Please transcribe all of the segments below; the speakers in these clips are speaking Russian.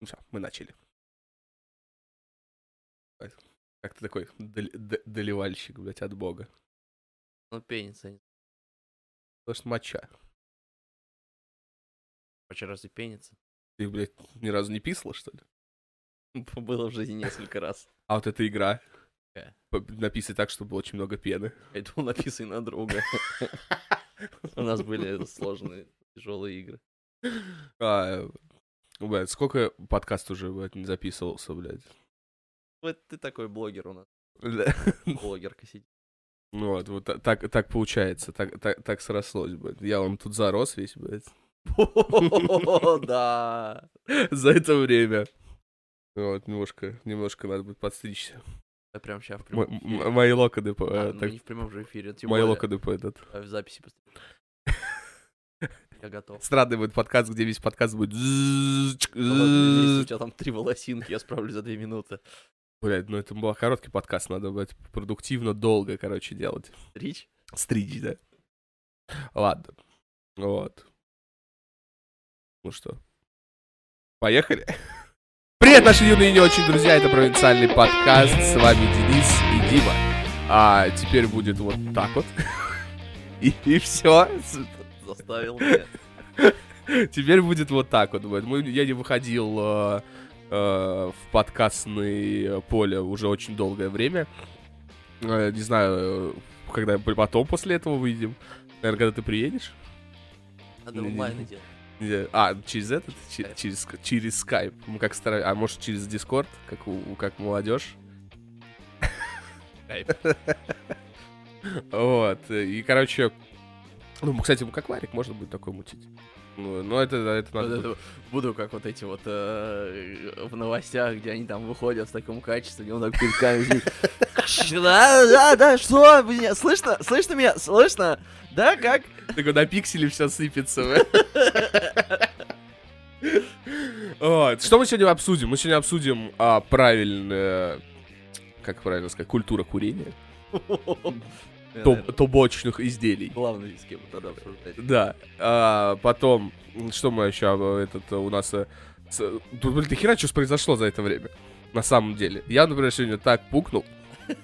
Ну все, мы начали. Как ты такой доливальщик, блядь, от бога. Ну, пенится. Потому что моча. Хочешь разве пенится? Ты, блядь, ни разу не писала, что ли? Было в жизни несколько раз. А вот эта игра. Какая? П- Написать так, чтобы очень много пены. Это был написан на друга. У нас были сложные, тяжелые игры. Блядь, сколько подкаст уже, блядь, не записывался, блядь. Вот ты такой блогер у нас. Блогерка сидит. Ну вот, вот та- так, так получается, так, так, так срослось, блядь. Я вам тут зарос весь, блядь, О, да. за это время. Вот, немножко, немножко надо будет подстричься. Я прям сейчас в Мо- прямом. Мои локоны, по, А, ну не в прямом же эфире. мои локоны этот. в записи посмотри. Я готов. Странный будет подкаст, где весь подкаст будет... У тебя там три волосинки, я справлюсь за две минуты. Блядь, ну это был короткий подкаст, надо, блядь, продуктивно, долго, короче, делать. Рич? Стричь, да. Ладно. Вот. Ну что, поехали? Привет, наши юные и не очень друзья, это провинциальный подкаст, с вами Денис и Дима. А теперь будет вот так вот. И, и все. Заставил меня. Теперь будет вот так вот. Мы, я не выходил э, э, в подкастное поле уже очень долгое время. Э, не знаю, когда потом после этого выйдем. Наверное, когда ты приедешь. Надо онлайн делать. А, через этот? Скайп. через, через скайп. Мы как стара... А может через Дискорд, как, у, как молодежь. Скайп. Вот. И, короче, ну, кстати, как варик можно будет такой мутить. Ну, но это, это Вот надо... это Буду как вот эти вот э, в новостях, где они там выходят в таком качестве, где он так перед камерой сидит. Да, да, да, что? Слышно? Слышно меня? Слышно? Да, как? Такой на пикселе все сыпется. Вот. Что мы сегодня обсудим? Мы сегодня обсудим а, правильно, как правильно сказать, культура курения, тоб- наверное, табачных изделий. Главное, с кем тогда обсуждать. Да. А, потом, что мы еще, а, этот, а, у нас... Тут, блин, ты хера что произошло за это время? На самом деле. Я, например, сегодня так пукнул,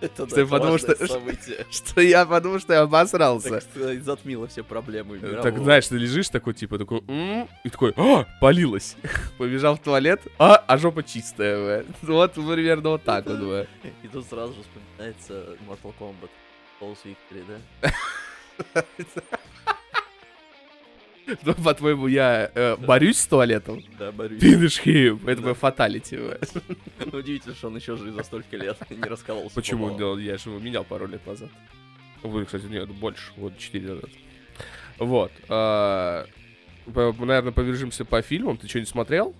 Это, Что я подумал, что- событие. что я подумал, что я обосрался. Так затмило все проблемы Э, Так, мирового. знаешь, ты лежишь такой, типа, такой, «М», и такой, а, полилось. Побежал в туалет, а, а жопа чистая, бля. Вот, примерно вот так вот, бля. И тут сразу же вспоминается Mortal Kombat. Victory, да? Ну, по-твоему, я э, борюсь с туалетом? Да, борюсь. Finish him. Это Да. мой фаталити. Ну, Удивительно, что он еще жив за столько лет и не раскололся. Почему? Да, Я же его менял пару лет назад. Ой, кстати, нет, больше, вот 4 назад. Вот. а, Наверное, побежимся по фильмам. Ты что-нибудь смотрел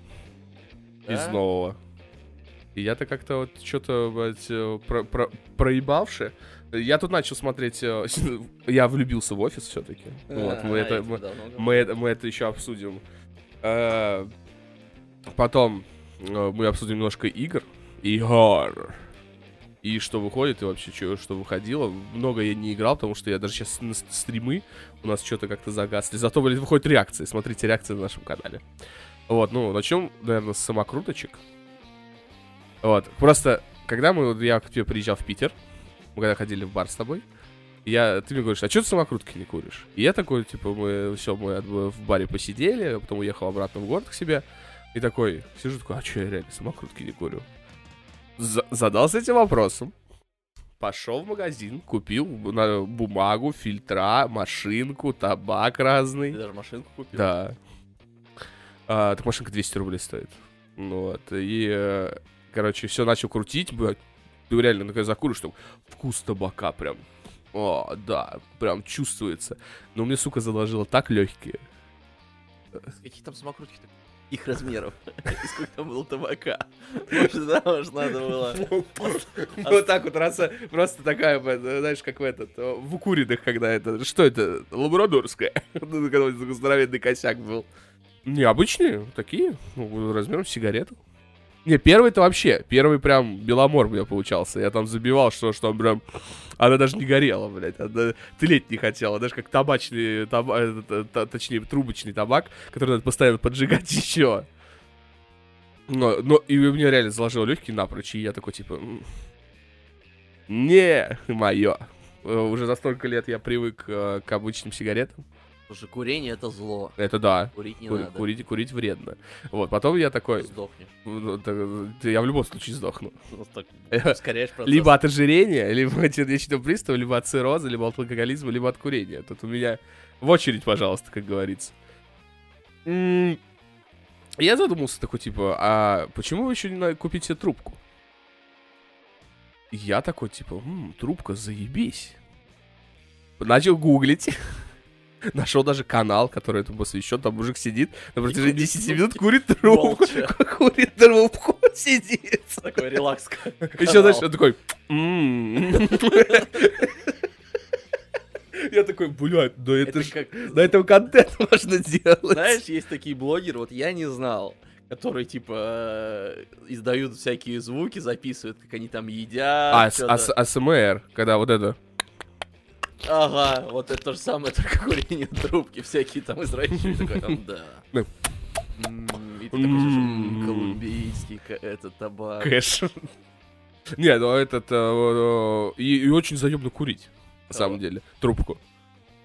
из нового? И я-то как-то вот что-то, э, про- про- проебавши. Я тут начал смотреть... э, Я влюбился в офис все-таки. Вот, мы А, это... мы- мы это, мы это еще обсудим. Э, Потом э, мы обсудим немножко игр. Игр. И что выходит, и вообще что, что выходило. Много я не играл, потому что я даже сейчас на стримы у нас что-то как-то загасли. Зато, блин, выходят реакции. Смотрите реакции на нашем канале. Вот, ну, начнем, наверное, с самокруточек. Вот, просто, когда мы, я к тебе приезжал в Питер, мы когда ходили в бар с тобой, я, ты мне говоришь, а что ты самокрутки не куришь? И я такой, типа, мы все, мы в баре посидели, а потом уехал обратно в город к себе. И такой, сижу такой, а что я реально самокрутки не курю? За- задался этим вопросом. Пошел в магазин, купил на бумагу, фильтра, машинку, табак разный. Ты даже машинку купил? Да. А, так машинка 200 рублей стоит. Вот. И, э, короче, все начал крутить, блядь. Ты реально, когда закуришь, там вкус табака прям. О, да, прям чувствуется. Но мне, сука, заложило так легкие. Какие там самокрутки Их размеров. И сколько там было табака. Может, да, может, надо было... Вот так вот, раз, просто такая, знаешь, как в этот, в укуренных, когда это, что это, лабрадорская, Ну, когда здоровенный косяк был. Необычные, такие, ну, размером сигарету. Не, первый-то вообще, первый прям беломор у меня получался. Я там забивал, что, что прям... Она даже не горела, блядь. Она тлеть не хотела. Даже как табачный, таба- э, точнее, трубочный табак, который надо постоянно поджигать еще. Но, но и у меня реально заложило легкие напрочь, и я такой, типа, «М, не мое. Уже за столько лет я привык э, к обычным сигаретам. Слушай, курение это зло. Это да. Курить не Ку- надо. Курить, курить вредно. Вот, потом я такой, Сдохнешь. ну, я в любом случае сдохну. Ну, так, ускоряешь процесс. Либо от ожирения, либо от сердечного пристава, либо от цирроза, либо от алкоголизма, либо от курения. Тут у меня в очередь, пожалуйста, как говорится. Я задумался такой, типа, а почему вы еще не купить себе трубку? Я такой, типа, «М, трубка, заебись. Начал гуглить. Нашел даже канал, который этому посвящен. Там мужик сидит на протяжении курит 10 трубки. минут, курит трубку. Курит трубку, сидит. Такой релакс. Еще дальше он такой... «М». Я такой, блядь, да это Это ж... как... На этом контент можно делать. Знаешь, есть такие блогеры, вот я не знал, которые, типа, э, издают всякие звуки, записывают, как они там едят. А, ас- АСМР, когда вот это... Ага, вот это то же самое, только курение трубки, всякие там извращенцы, такой там, да. И ты такой слышишь, «М, М. колумбийский этот табак. Кэш. Не, ну этот... э, И очень заебно курить, на самом деле, трубку.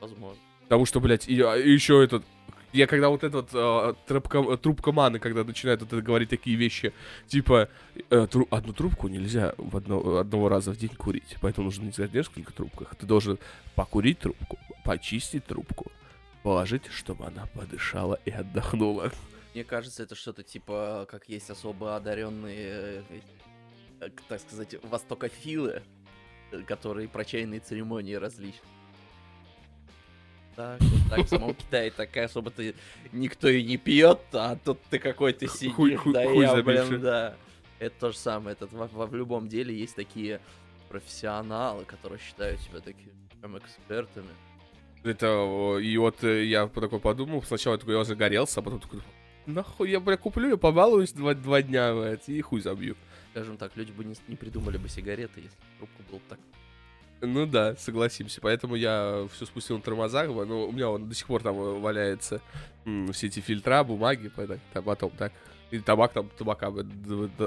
Возможно. Потому что, блядь, и еще этот... Я когда вот этот э, трубка- трубкоманы, когда начинают вот это говорить такие вещи, типа, э, тру- одну трубку нельзя в одно- одного раза в день курить, поэтому нужно в несколько трубках. Ты должен покурить трубку, почистить трубку, положить, чтобы она подышала и отдохнула. Мне кажется, это что-то типа, как есть особо одаренные, э, э, так сказать, востокофилы, э, которые про чайные церемонии различные. Так, вот так, в самом Китае такая особо-то никто и не пьет, а тут ты какой-то сидишь, хуй- хуй- да хуй я, забивший. блин, да. Это то же самое, это во, в любом деле есть такие профессионалы, которые считают себя такими экспертами. Это, и вот э, я такой подумал, сначала я такой, я загорелся, а потом такой, нахуй я, бля, куплю, я побалуюсь два, два дня, блядь, и хуй забью. Скажем так, люди бы не, не придумали бы сигареты, если бы трубка была так. Ну да, согласимся. Поэтому я все спустил на тормозах, но у меня он до сих пор там э, валяется все эти фильтра, бумаги, поэтому там потом так. И табак там, табака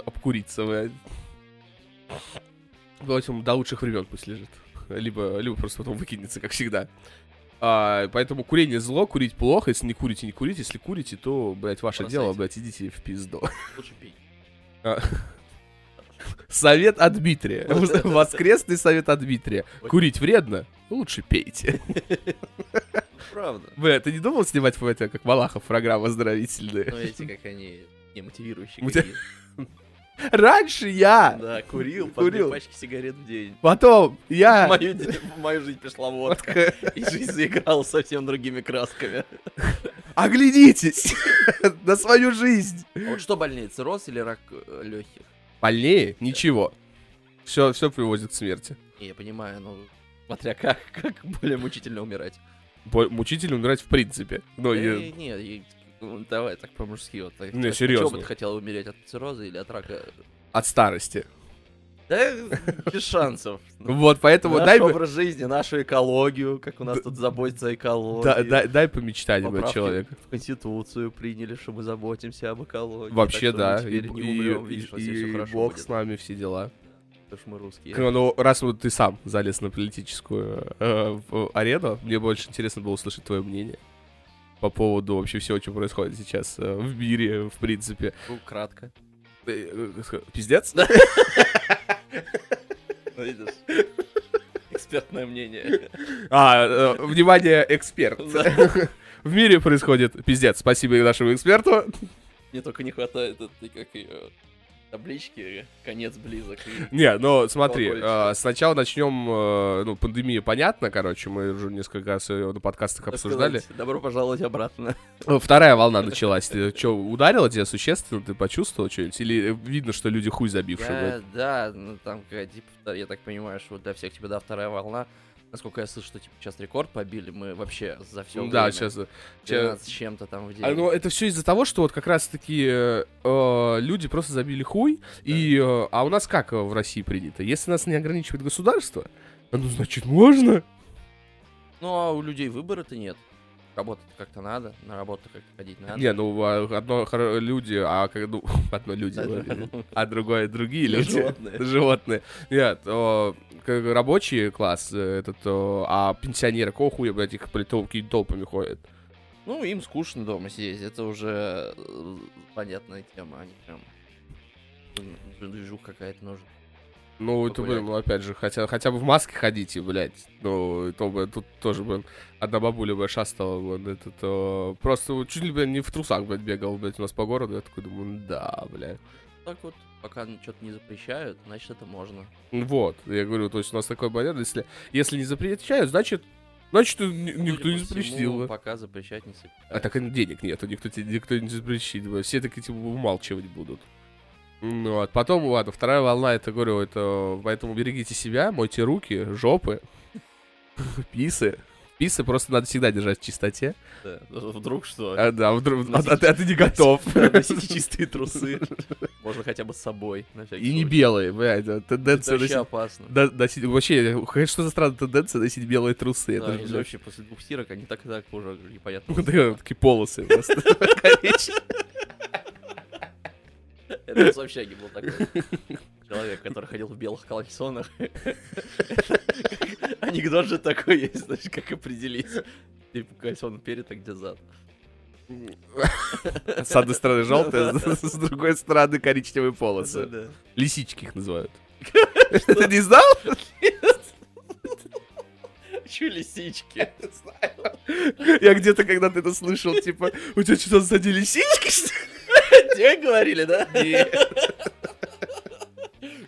обкуриться. Поэтому до лучших времен пусть лежит. Либо, либо просто потом выкинется, как всегда. А, поэтому курение зло, курить плохо. Если не курите, не курите. Если курите, то, блядь, ваше Бросайте. дело, блядь, идите в пизду. Лучше пей. Совет от Дмитрия. Воскресный совет от Дмитрия. Курить вредно? Лучше пейте. Правда. Бля, ты не думал снимать в это, как Малахов, программы оздоровительные? Ну, эти, как они, не мотивирующие. Раньше я, Да, курил, по Курил. две пачки сигарет в день. потом В я... мою, де- в мою жизнь пришла водка, и жизнь заиграла совсем другими красками. Оглянитесь на свою жизнь. А вот что больнее, цирроз или рак легких? Больнее? Ничего. Все, все приводит к смерти. Не, я понимаю, но смотря как, как более мучительно умирать. Бо- Мучительно умирать в принципе. Ну, Э, я- Не, и- ну, давай так по-мужски. Вот, так. Не, От серьезно. чего бы ты хотел умереть, от цирроза или от рака? от старости. Да, без шансов. Вот, поэтому Наш дай, бы- образ жизни, нашу экологию, как у нас тут заботится экология. да- дай, дай помечтать, Поправки человек. в Конституцию приняли, что мы заботимся об экологии. Вообще, да. И, не умрем, видишь, Бог будет, с нами, все дела. потому что мы русские. Ну, раз вот ты сам залез на политическую э, арену, мне больше интересно было услышать твое мнение по поводу вообще всего, что происходит сейчас э, в мире, в принципе. Ну, кратко. Э, э, Пиздец? Ну, видишь. Экспертное мнение. А, э, внимание, эксперт. В мире происходит пиздец. Спасибо нашему эксперту. Мне только не хватает этой, как ее, таблички, конец близок. Не, но смотри, э, сначала начнем, э, ну, пандемия, понятно, короче, мы уже несколько раз ее на подкастах так обсуждали. сказать, Добро пожаловать обратно. Э, Вторая волна началась. Ты что, ударила тебя существенно? Ты почувствовал что-нибудь? Или видно, что люди хуй забившие? Я- да, ну там, какая, типа, я так понимаю, что для всех типа, да, вторая волна. Насколько я слышу, что типа сейчас рекорд побили, мы вообще за все Да, сейчас... 12 с чем-то там в день. А, ну, это все из-за того, что вот как раз-таки э, э, люди просто забили хуй. И, э, а у нас как э, в России принято? Если нас не ограничивает государство, ну, значит, можно. Ну, а у людей выбора-то нет. Работать как-то надо, на работу как-то ходить надо. Не, ну а, одно люди, а как ну одно люди, а другое другие люди. Животные. Животные. Нет, о, как рабочий класс э, этот, о, а пенсионеры, какого хуя, блядь, их блядь, тол- какими толпами ходят? Ну, им скучно дома сидеть, это уже э, понятная тема, они прям... м, Движуха какая-то нужна. Ну, это, блин, ну, опять же, хотя, хотя бы в маске ходите, блядь. Ну, то бы, тут тоже, блин, одна бабуля бы шастала, блин, это то... Просто чуть ли, блин, не в трусах, блядь, бегал, блядь, у нас по городу. Я такой думаю, да, блядь. Так вот, пока что-то не запрещают, значит, это можно. Ну, Вот, я говорю, то есть у нас такой барьер, если, если не запрещают, значит, значит, ни- никто Судя не по запретил. всему. Пока запрещать не собираются. А так и денег нету, никто, никто не запрещит. Все такие, типа, умалчивать будут. Ну, вот. Потом, ладно, вторая волна, это, говорю, это... Поэтому берегите себя, мойте руки, жопы, писы. Писы просто надо всегда держать в чистоте. Да, Вдруг что? А, да, вдруг... А, Носите- а ты, а ты не готов. Носите чистые трусы. Можно хотя бы с собой, И не белые, блядь, да, Это тенденция вообще носить... опасно. да, носить- Вообще, что за странная тенденция носить белые трусы. Да, это, же, вообще после двух стирок, они так и так уже непонятно. вот такие полосы просто. Это с общаги был такой человек, который ходил в белых кальсонах. Анекдот же такой есть, знаешь, как определить. Типа кальсон перед, а где зад. С одной стороны желтые, с другой стороны коричневые полосы. Лисички их называют. Ты не знал? Чё лисички? Я где-то когда-то это слышал, типа, у тебя что, сзади лисички, что ли?» Тебе говорили, да?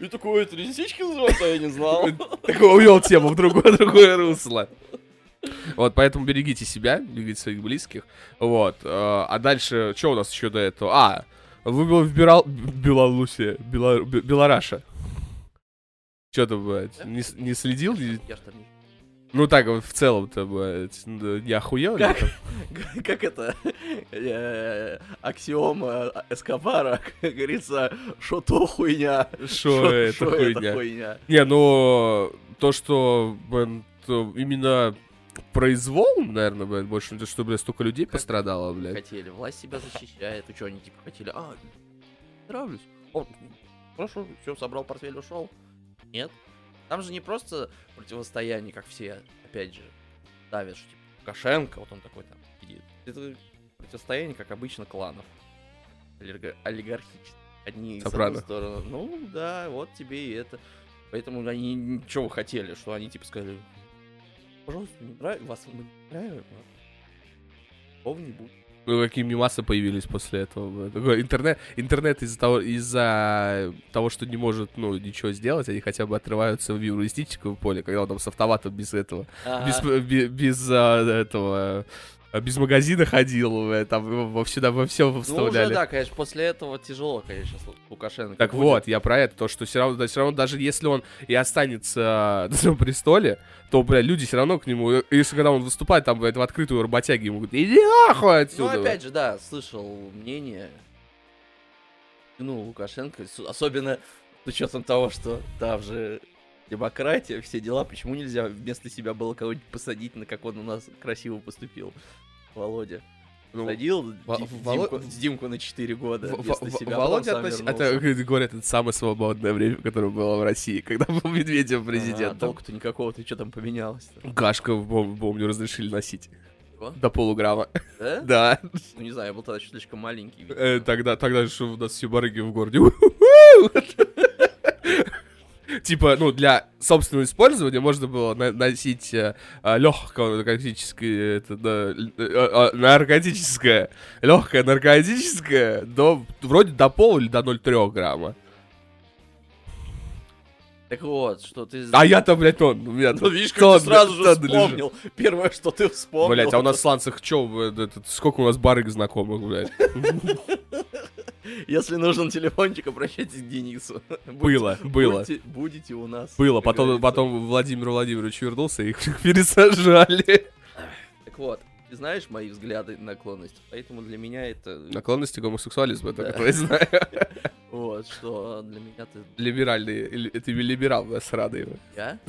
И такой, это лисички называются, а я не знал. Такой увел тему в другое, другое русло. Вот, поэтому берегите себя, берегите своих близких. Вот. э, А дальше, что у нас еще до этого? А, вы был в Бирал... Белоруссия, Белораша. Что там, блядь, не, не следил? Я ж там не- Ну так, вот в целом-то, не охуел? Как? Как это? э, Аксиома Эскобара, как говорится, что то хуйня. Шо это хуйня? Не, ну, то, что, блин, то именно произвол, наверное, блядь, больше, то, что, блядь, столько людей пострадало, блядь. Хотели, власть себя защищает. И что, они типа хотели, а, нравлюсь. О, хорошо, все, собрал портфель, ушел. Нет. Там же не просто противостояние, как все, опять же, давят, что типа Лукашенко, вот он такой там сидит. Это противостояние, как обычно, кланов. Олига- Олигархических. Одни с Сопрано. одной стороны. Ну, да, вот тебе и это. Поэтому они ничего хотели, что они типа сказали, пожалуйста, не нравится, вас мы не нравится, такого не будет. Ну, какие мимасы появились после этого. Такой интернет, интернет из-за того, из-за того, что не может, ну, ничего сделать, они хотя бы отрываются в юмористическом поле, когда он там с автоматом без этого, без, бе- без, а, этого, а, без магазина ходил, блядь, там его во всегда во все Ну, вставляли. уже, да, конечно, после этого тяжело, конечно, Лукашенко. Так будет. вот, я про это, то, что все равно, все равно, даже если он и останется на своем престоле, то, бля, люди все равно к нему, э, если когда он выступает, там, блядь, в открытую работяги ему говорят, иди нахуй Ну, отсюда. опять же, да, слышал мнение, ну, Лукашенко, особенно с учетом того, что там же демократия, все дела, почему нельзя вместо себя было кого-нибудь посадить, на как он у нас красиво поступил, Володя. Ну, Садил Во- Воло- Димку, Димку на 4 года В- вместо В- себя, Володя относ- это, говорят, это самое свободное время, которое было в России, когда был Медведев А, президентом. толку-то никакого, ты что там поменялось Гашка, пом- помню, разрешили носить. Чего? До полуграмма. Да? Да. Ну, не знаю, я был тогда еще слишком маленький. Э, Тогда, тогда же у нас все барыги в городе. Типа, ну, для собственного использования можно было носить легкое наркотическое, э, э, э, наркотическое, легкое наркотическое, до, вроде до пола или до 0,3 грамма. Так вот, что ты... А я-то, блядь, он, у меня Ну, видишь, как тонна- ты сразу же лежит. вспомнил. Первое, что ты вспомнил. Блять, а у нас Сланцах чё, сколько у нас барыг знакомых, блядь? Если нужен телефончик, обращайтесь к Денису. Было, было. Будете у нас. Было, потом, говорится. потом Владимир Владимирович вернулся, их пересажали. Так вот, ты знаешь мои взгляды и наклонности, поэтому для меня это... Наклонности гомосексуализма, это я знаю. Вот, что для меня ты... Либеральный, это либерал, да, сраный. Я?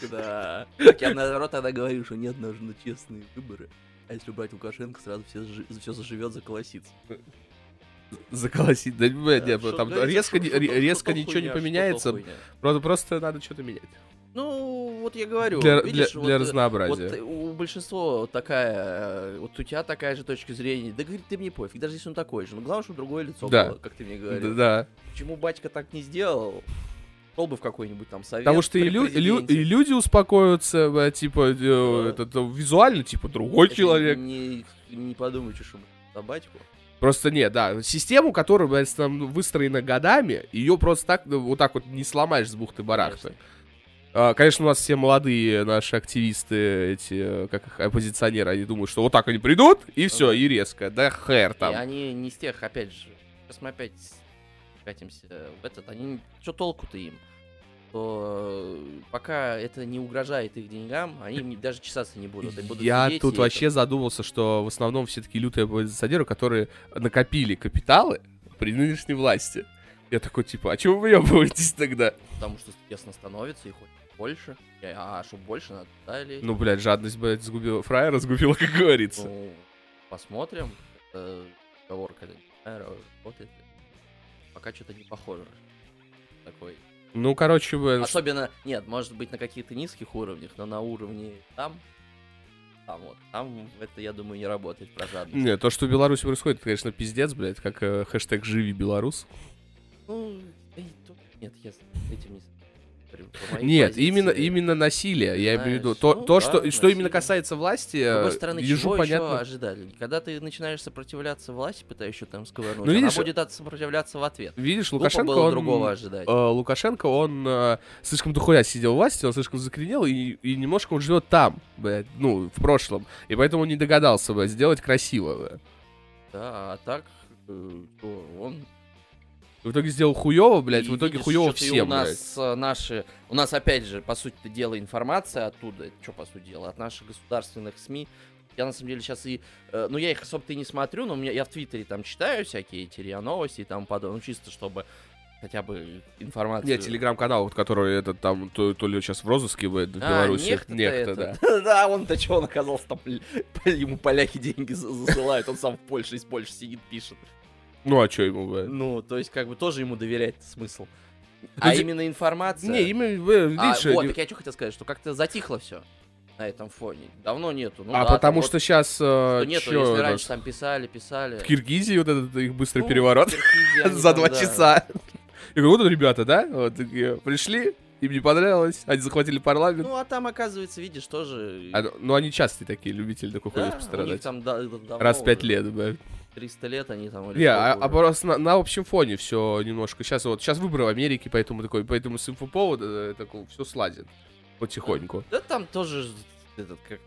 Тогда... Так я наоборот тогда говорю, что нет, нужны честные выборы. А если убрать Лукашенко, сразу все, все заживет, заколосится. Заколосить, да, нет, там резко, резко ничего не поменяется, просто, просто надо что-то менять. Ну, вот я говорю, Для, видишь, для- вот, для э, разнообразия. Вот э, у большинства такая, э, вот у тебя такая же точка зрения. Да говорит, ты мне пофиг, даже если он такой же. Но главное, чтобы другое лицо Да. было, как ты мне Да, говорил. да. Почему батька так не сделал? Шел бы в какой-нибудь там совет. Потому что и, лю- лю- и люди успокоятся, типа, э, это, это визуально, типа, другой Это человек. Не, не подумайте, что за батьку. Просто нет, да, систему, которая, блядь, там выстроена годами, ее просто так, ну, вот так вот не сломаешь с бухты-барахты. Конечно. А, Конечно, у нас все молодые наши активисты, эти, э, как их, оппозиционеры, они думают, что вот так они придут, и все, Ага. и резко, да хэр И там. они не из тех, опять же, сейчас мы опять катимся в этот, они, что толку-то им? То э, пока это не угрожает их деньгам, они даже чесаться не будут. и будут Я сидеть тут и вообще задумался, что в основном все таки лютые оппозиционеры, которые накопили капиталы при нынешней власти. Я такой, типа, а чего вы выебываетесь тогда? это, потому что тесно становится, и хоть больше. А чтобы больше, надо лезть. Ну, блядь, жадность, блядь, сгубила, фраера сгубила, как говорится. Ну, посмотрим. Это поговорка, знаю, работает. Пока что-то не похоже. Такой. Ну, короче, ш- Особенно, нет, может быть на каких-то низких уровнях, но на уровне там, там вот, там это, я думаю, не работает про жадность. Не, то, что в Беларуси происходит, это, конечно, пиздец, блядь, как э, хэштег «Живи Беларус». Ну, эй, тут- нет, я с этим не Нет, именно, именно насилие, я имею в виду. То, ну то что, что именно касается власти, С другой э, стороны, чего еще понятно. ожидали? Когда ты начинаешь сопротивляться власти, пытаешься там сковырнуть, Ну, она видишь, будет от- сопротивляться в ответ. Видишь, Лукашенко, он... другого ожидать. э, Лукашенко, он э, слишком дохуя сидел у власти, он слишком закоренел, и, и немножко он живет там, блядь, ну, в прошлом. И поэтому он не догадался, блядь, сделать красиво, блядь. Да, а так, он В итоге сделал хуево, блядь, И в итоге видишь, хуево и всем, у блядь. нас э, наши, у нас опять же, по сути дела, информация оттуда, что по сути дела, от наших государственных СМИ. Я на самом деле сейчас и, э, ну я их особо-то и не смотрю, но у меня, я в Твиттере там читаю всякие эти РИА новости и тому подобное, ну чисто чтобы хотя бы информацию. Нет, телеграм-канал, вот, который этот там, то, то ли сейчас в розыске, блядь, в А, Беларуси. Нехта, это. да. Да, он-то что, он оказался там, ему поляки деньги за- засылают, он сам в Польше, из Польши сидит, пишет. Ну, а чё ему, блядь? Ну, то есть, как бы тоже ему доверять смысл. А именно информация... Не, именно, вы, А, вот, так я что хотел сказать, что как-то затихло все на этом фоне. Давно нету. Ну, а да, потому что вот, сейчас что нету, если раньше там писали, писали. в Киргизии вот этот их быстрый Ну, переворот за два да. часа. И говорю, вот ребята, да? Вот такие пришли, им не понравилось, они захватили парламент. Ну, а там, оказывается, видишь, тоже... А, ну, ну, они частые такие, любители такой да, них пострадать. там да- да- Раз в пять лет, блядь. 300 лет они там... Не, а, а просто на, на общем фоне все немножко. Сейчас вот сейчас выборы в Америке, поэтому такой, поэтому с инфоповода такого все сладит потихоньку. Да там тоже этот, как,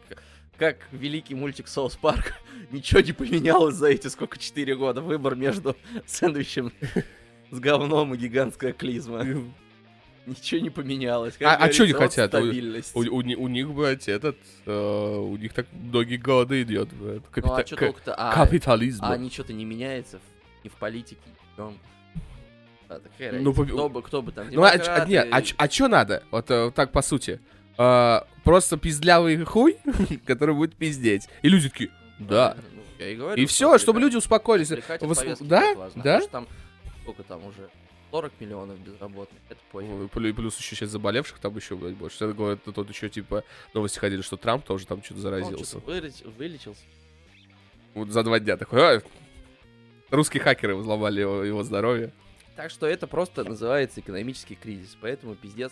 как великий мультик Соус Парк. Ничего не поменялось за эти сколько, 4 года. Выбор между сэндвичем с говном и гигантская клизма. Ничего не поменялось. Как А- а не вот хотят? У-. У, у у них, блядь, этот, э, у них так многие годы идет, блядь. Ну Капита- а что ка- толку-то? А, Капитализм. а ничего-то не меняется в- ни в политике, ни в чем. Да, такая Ну, по- кто, бы, кто бы там, Ну, а, а, нет, а, а чё надо? Вот э, так, по сути. Э, просто пиздлявый хуй, который будет пиздеть. И люди такие, да. ну, и говорю, И что все, чтобы люди успокоились. Вос- Да? А Да? то, что там, сколько там уже, 40 миллионов безработных, это пофиг. И плю- и плюс еще сейчас заболевших там еще, блядь, больше. Это говорят, тут еще, типа, новости ходили, что Трамп тоже там что-то Он заразился. что-то вылеч- вылечился. Вот за два дня такой, «А, русские хакеры взломали его, его здоровье. Так что это просто называется экономический кризис, поэтому пиздец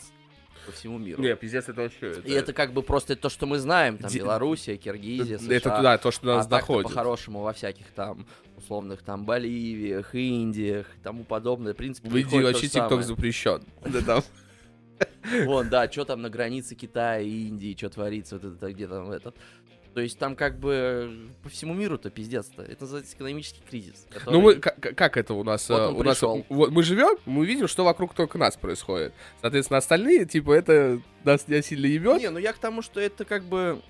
по всему миру. пиздец, это вообще... И это как бы просто то, что мы знаем, там Де- Белоруссия, Киргизия, США. Это туда, то, что а нас так-то доходит. по-хорошему во всяких там условных там Боливиях, Индиях и тому подобное. В принципе, В Индии вообще ТикТок запрещен. Да там. Вон, да, что там на границе Китая и Индии, что творится, вот это где там этот. То есть там как бы по всему миру-то пиздец-то. Это называется экономический кризис. который- Ну мы к- к- как это у нас? Вот э, у нас пришел. вот мы живем, мы видим, что вокруг только нас происходит. Соответственно, остальные, типа, это нас не сильно ебет. Не, ну я к тому, что это как бы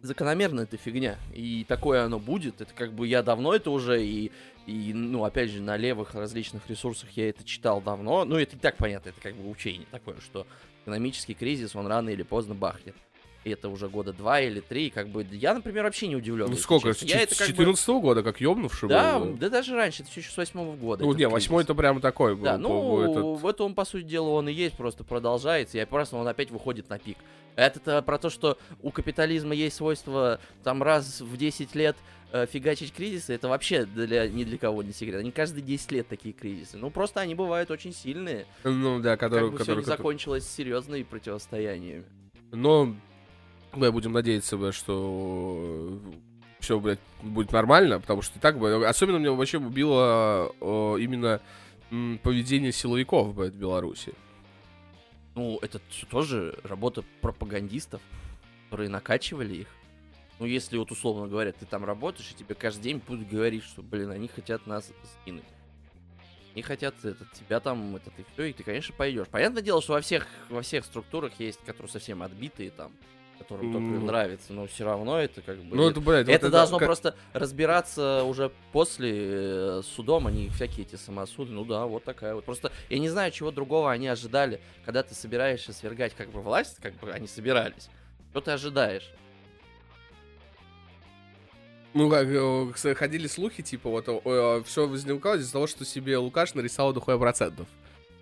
закономерно это фигня. И такое оно будет. Это как бы я давно это уже и, и ну, опять же, на левых различных ресурсах я это читал давно. Ну, это и так понятно, это как бы учение такое, что экономический кризис, он рано или поздно бахнет. И это уже года два или три, как бы я, например, вообще не удивлен. Ну сколько? С. Я это с как бы- 14 года, как ёбнувший Да, был. да даже раньше, это еще с восьмого года. Ну, не, восьмой это прям такой был. Да, ну, этот- в этом, по сути дела, он и есть, просто продолжается, и просто он опять выходит на пик. Это про то, что у капитализма есть свойство там раз в 10 лет э, фигачить кризисы, это вообще для, ни для кого не секрет. Они каждые 10 лет такие кризисы. Ну, просто они бывают очень сильные. Ну, да, Как который... бы который, все не закончилось серьезными противостояниями. Но мы будем надеяться, что все, блядь, будет нормально, потому что и так, бля, особенно меня вообще убило э, именно поведение силовиков, блядь, в Беларуси. Ну, это тоже работа пропагандистов, которые накачивали их. Ну, если вот условно говоря, ты там работаешь, и тебе каждый день будут говорить, что, блин, они хотят нас скинуть. Они хотят этот, тебя там, этот, и все, и ты, конечно, пойдешь. Понятное дело, что во всех, во всех структурах есть, которые совсем отбитые там, которым только Ну. нравится, но все равно это как бы... Ну, это, блядь, вот это должно как- просто разбираться уже после э, судом, они всякие эти самосуды. Ну да, вот такая вот. Просто я не знаю, чего другого они ожидали, когда ты собираешься свергать как бы власть, как бы они собирались. Что ты ожидаешь? Ну, как, э, кстати, ходили слухи, типа, вот, все возникало из-за того, что себе Лукаш нарисовал дохуя процентов.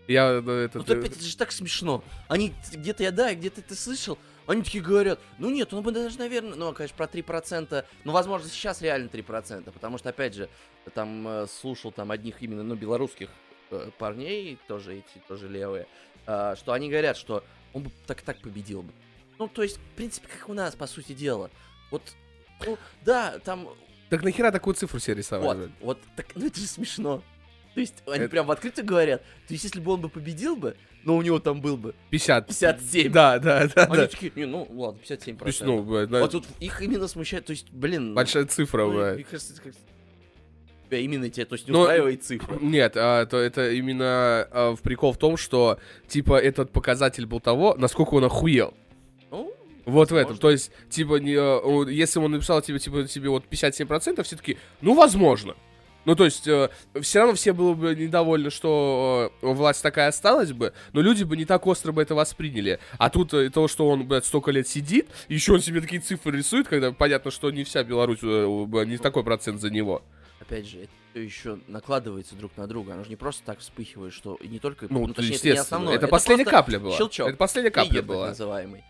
Я, ну, это... Ну, опять, это же так смешно. Они где-то я да, где-то ты слышал, они такие говорят, ну нет, он бы даже, наверное, ну, конечно, про 3%, ну, возможно, сейчас реально 3%, потому что, опять же, там э, слушал там одних именно, ну, белорусских э, парней, тоже эти, тоже левые, а, что они говорят, что он бы так-так победил бы. Ну, то есть, в принципе, как у нас, по сути дела. Вот, ну, да, там, Так нахера такую цифру себе рисовать? вот, вот, так, ну, это же смешно. То есть, они Это- прям в открытую говорят, то есть, если бы он бы победил бы, но у него там был бы 50. 57. Да, да, да, Они да. такие, не, ну ладно, 57%. То есть, ну, вот тут их именно смущает, то есть, блин... большая цифра, ну, мне кажется, это как- именно тебя, то есть, не Но- устраивает цифра. Нет, а, то это именно а, в прикол в том, что типа этот показатель был того, насколько он охуел. Ну, Вот в этом. То есть, типа, не, а, если он написал тебе, типа, тебе вот 57%, все таки ну, возможно. Ну, то есть, все равно все были бы недовольны, что э, власть такая осталась бы, но люди бы не так остро бы это восприняли. А тут э, то, что он, блядь, столько лет сидит, еще он себе такие цифры рисует, когда понятно, что не вся Беларусь, э, э, не такой процент за него. опять же, это еще накладывается друг на друга. Оно же не просто так вспыхивает, что и не только... Ну, точнее, это не основное. Это, последняя капля была. щелчок. Это последняя капля была. называемый.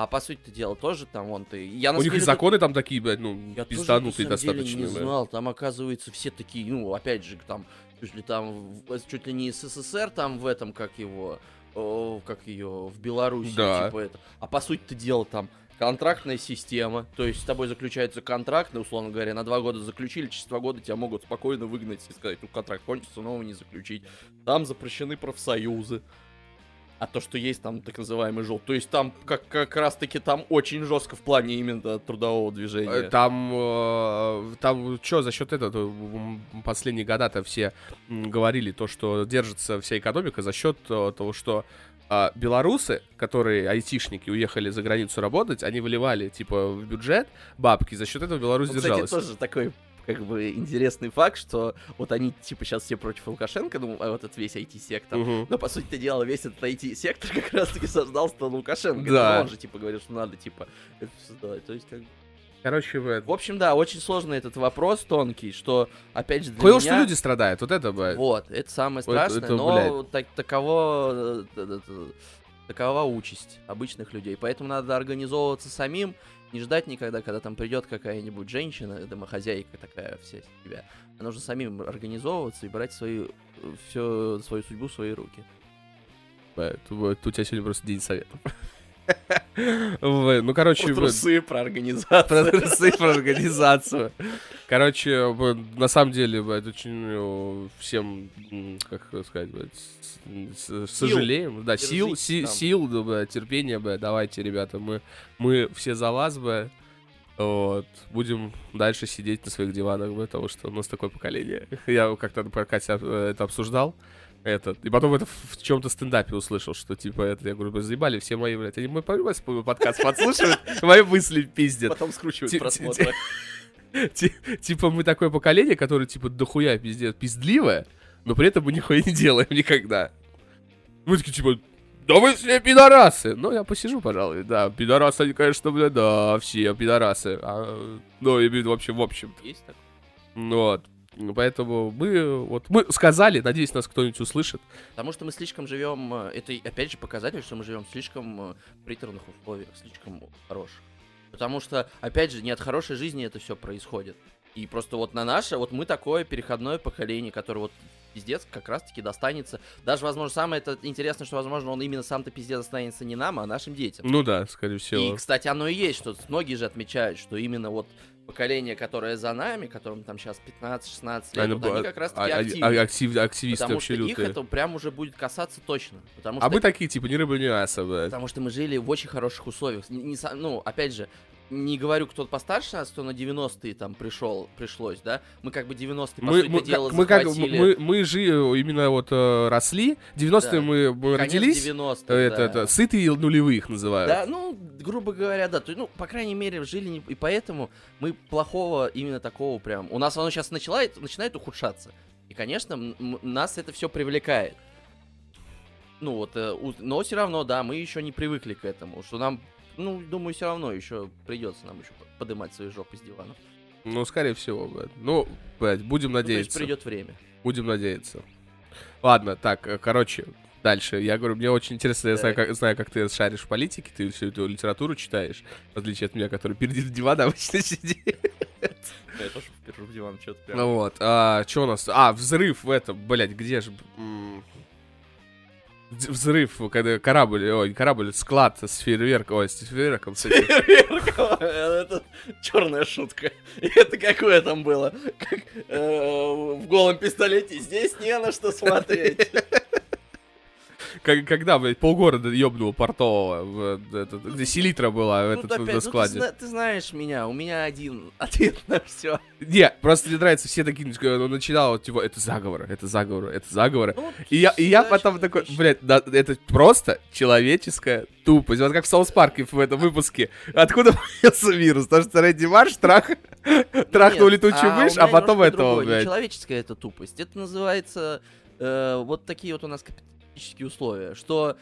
А по сути дела тоже там вон ты... Я У них и законы там такие, блядь, ну, Я пизданутые тоже, достаточно. не блядь. знал, там оказывается все такие, ну, опять же, там, чуть ли там, чуть ли не СССР там в этом, как его, о, как ее, в Беларуси, Да. типа это. А по сути-то дело там контрактная система, то есть с тобой заключается контракт, ну, условно говоря, на два года заключили, через два года тебя могут спокойно выгнать и сказать, ну, контракт кончится, нового не заключить. Там запрещены профсоюзы. А то, что есть там так называемый жел, то есть там как, как раз-таки там очень жестко в плане именно трудового движения. Э, Там, э, там, что, за счет этого, то, м, последние года-то все говорили то, что держится вся экономика за счет э, того, что а, белорусы, которые айтишники, уехали за границу работать, они выливали, типа, в бюджет бабки, за счет этого Беларусь Ну, кстати, держалась. тоже такой как бы интересный факт, что вот они типа сейчас все против Лукашенко, ну, а вот этот весь IT-сектор. Мгм. Но, по сути дела, весь этот IT-сектор как раз-таки создался Лукашенко. Да. Это Он же, типа, говорил, что надо, типа, это создавать. То есть, как. Короче, блядь, В общем, да, очень сложный этот вопрос, тонкий, что, опять же, для хуево, меня... что люди страдают, вот это, блядь. Вот, это самое страшное, это, но так- таково, э, т- т- такова участь обычных людей. Поэтому надо организовываться самим, не ждать никогда, когда там придет какая-нибудь женщина, домохозяйка такая вся из себя. А нужно самим организовываться и брать свою, все, свою судьбу в свои руки. Вот у тебя сегодня просто день советов. Ну, короче, Про трусы, про организацию. про трусы, про организацию. Короче, на самом деле, блядь, очень э, всем, как сказать, сожалеем. Да, сил, сил, терпения, давайте, ребята, мы, мы все за вас, блядь. Вот. Будем дальше сидеть на своих диванах, потому что у нас такое поколение. Я как-то на подкасте э, это обсуждал. Этот. И потом это в в чем-то стендапе услышал, что типа это, я говорю, «Вы заебали все мои, блядь, они мой понимаете, мой подкаст подслушивают, мои мысли пиздят. Потом скручивать Ти- просмотры. Ти- Типа мы такое поколение, которое типа дохуя пиздец пиздливое, но при этом мы нихуя не делаем никогда. Мы такие типа, да вы все пидорасы. Ну, я посижу, пожалуй, да. Пидорасы, они, конечно, блядь, да, все пидорасы. А, ну, и в общем, в общем. Есть такое? Вот. Поэтому мы, вот, мы сказали, надеюсь, нас кто-нибудь услышит. Потому что мы слишком живем, э, это и, опять же показатель, что мы живем в слишком э, приторных условиях, слишком хороших. Потому что, опять же, не от хорошей жизни это все происходит. И просто вот на наше, вот мы такое переходное поколение, которое вот пиздец как раз-таки достанется. Даже, возможно, самое это интересное, что, возможно, он именно сам-то пиздец достанется не нам, а нашим детям. Ну да, скорее И, всего. кстати, оно и есть, что многие же отмечают, что именно вот поколение, которое за нами, которым там сейчас 15-16 лет, Они вот они как раз а- таки а- активны. а- актив- активисты Потому вообще что их это прям уже будет касаться точно. Потому А что мы такие, типа, ни рыба, ни мясо, блядь. Потому что мы жили в очень хороших условиях. Не- не ну, опять же, не говорю, кто постарше нас, кто на 90-е там пришел, пришлось, да? Мы как бы 90-е, по Мы, сути мы, дела, мы как мы, мы же именно вот э, росли. 90-е Да. мы, мы конец родились. 90-х, Это, да. это, сытые нулевых называют. Да, ну, грубо говоря, да. То, ну, по крайней мере, жили не... И поэтому мы плохого именно такого прям... У нас оно сейчас начинает, начинает ухудшаться. И, конечно, нас это все привлекает. Ну вот, э, но все равно, да, мы еще не привыкли к этому, что нам, ну, думаю, все равно еще придется нам еще поднимать свои жопы с диванов. Ну, скорее всего, блядь. Ну, блядь, будем Ну, то есть надеяться. придет время. Будем надеяться. Ладно, так, э, короче, дальше. Я говорю, мне очень интересно, я знаю как, знаю, как ты шаришь в политике, ты всю эту литературу читаешь, в отличие от меня, который перед дивана обычно сидит. Я тоже впержу в диван, что-то Ну вот, а, что у нас? А, взрыв в этом, блядь, где же? Взрыв, когда корабль, ой, корабль, склад с фейерверком, ой, с фейерверком, с этим. Это черная шутка. Это какое там было? Как э, в голом пистолете. Здесь не на что смотреть. Как- когда, блядь, полгорода ёбнуло портового, этот, где селитра была в Ну, этот, опять, на ну, ты складе. ты знаешь меня, у меня один ответ на все. Не, просто мне нравится, все такие, ну, начинало, вот, типа, это заговоры, это заговоры, это заговоры. И я, и я потом такой, блядь, да, это просто человеческая тупость. Вот как в Саус Парке в этом выпуске. Откуда появился вирус? Потому что Рэдди Марш трах, трахнул летучую мышь, а потом этого, блядь. Человеческая это тупость. Это называется э, вот такие вот у нас капиталистические условия, что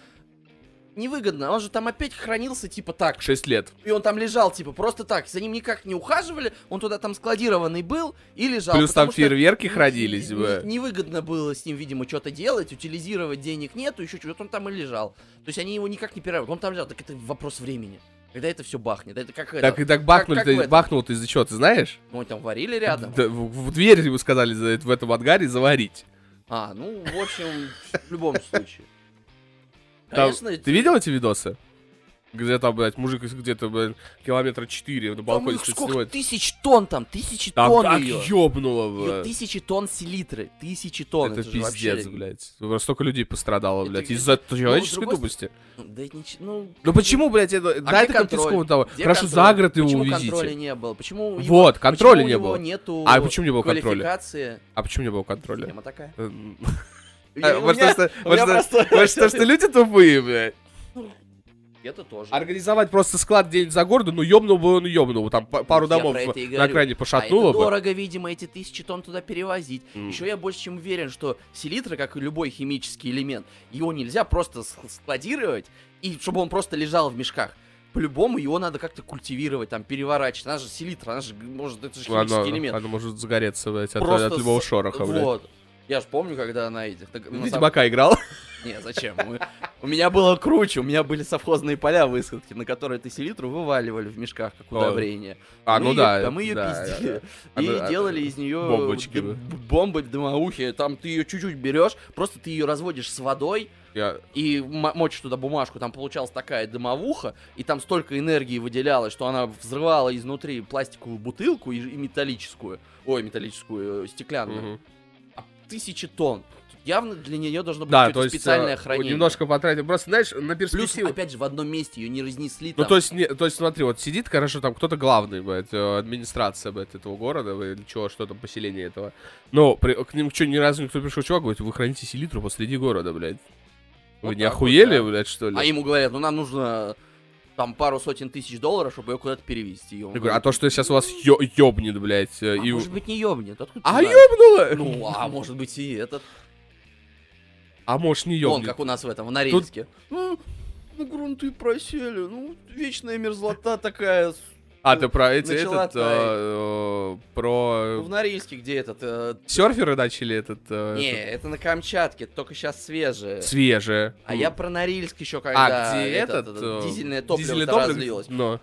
невыгодно. Он же там опять хранился типа так, 6 лет. И он там лежал, типа, просто так. За ним никак не ухаживали. Он туда там складированный был и лежал. Плюс там фейерверки хранились бы. Невыгодно было с ним, видимо, что-то делать, утилизировать денег нету, еще что-то. Он там и лежал. То есть они его никак не перерывают. Он там лежал. Так это вопрос времени. Когда это все бахнет. Это как это. Так и так бахнули, как этом. бахнул ты из-за чего, ты знаешь? Ну, там варили рядом. Да, в, в дверь ему сказали за- в этом ангаре заварить. А, ну, в общем, в любом случае. Там- Конечно, ты видел эти видосы? Где там, блядь, мужик где-то, блядь, километра 4 на Там балконе их стоит, сколько снимает. тысяч тонн там, тысячи Там тонн как ее. ёбнуло, блядь. тысячи тонн селитры, тысячи тонн. Это вообще- пиздец, блядь. Просто Столько людей пострадало, Это блядь, из-за человеческой другой тупости. Ну, Да это нич- ну, Ну почему, блядь, это... А да, это контроль? конфискованно того. Где Хорошо, контроль? за город его Почему увезите. контроля не было? Почему его- Вот, контроля почему не было. нету А почему не было контроля? А почему не было контроля? Тема такая. Эм, Я- у Может, меня- что- люди тупые, блядь. Это тоже. Организовать просто склад где-нибудь за городом, ну ёбнул бы он ёбнул. Там па- пару Вот я домов на говорю. окраине А пошатнуло это бы. дорого, видимо, эти тысячи тонн туда перевозить. М. Еще я больше чем уверен, что селитра, как и любой химический элемент, его нельзя просто складировать, и чтобы он просто лежал в мешках. По-любому его надо как-то культивировать, там, переворачивать. Она же селитра, она же, может, это же химический Оно, элемент. оно может загореться, блядь, от, Просто от любого шороха, блядь. Вот. Я же помню, когда она этих... самом- Ведьмака играл. Не, зачем? Мы- У меня было круче, у меня были совхозные поля высадки, на которые ты селитру вываливали в мешках, как удобрение. А, Мы ну её- да. А мы ее да, пиздили. да. И Она- делали из нее бомбочки, да. бомбы дымоухи. Там ты ее чуть-чуть берешь, просто ты ее разводишь с водой Я- и мочишь туда бумажку. Там получалась такая дымовуха, и там столько энергии выделялось, что она взрывала изнутри пластиковую бутылку и, и металлическую. Ой, металлическую, э, стеклянную. А тысячи тонн. Явно для нее должно быть Да, то есть специальное э, хранение. немножко потратил. Просто, знаешь, на Плюс, перспективу. опять же, в одном месте ее не разнесли. Ну, там. то есть, не, то есть, смотри, вот сидит, хорошо, там кто-то главный, блядь, э, администрация, блядь, этого города, или чего, что там, поселение этого. Но при- к ним что, ни разу никто пришел, чувак, говорит, вы храните селитру посреди города, блядь. Вы Вот не так вот, охуели, да. блядь, что ли? А ему говорят, ну нам нужно там пару сотен тысяч долларов, чтобы ее куда-то перевести. И он Я говорю, а то, что сейчас у вас ё- ёбнет, блядь, э, «А и... может быть не ёбнет, откуда А знаешь?» ёбнуло? Ну, а может быть и этот. А может не Он, ёбнет. как у нас в этом, в Норильске. Ну, ну, грунты просели, ну, вечная мерзлота такая. А, ты про эти, начала этот, э, э, про... В Норильске, где этот... э, Серферы начали этот... э, Не, этот, это на Камчатке, только сейчас свежее. Свежее. А я про Норильск еще когда А, где этот... э, э, дизельное топливо дизельное топливо? разлилось. Но.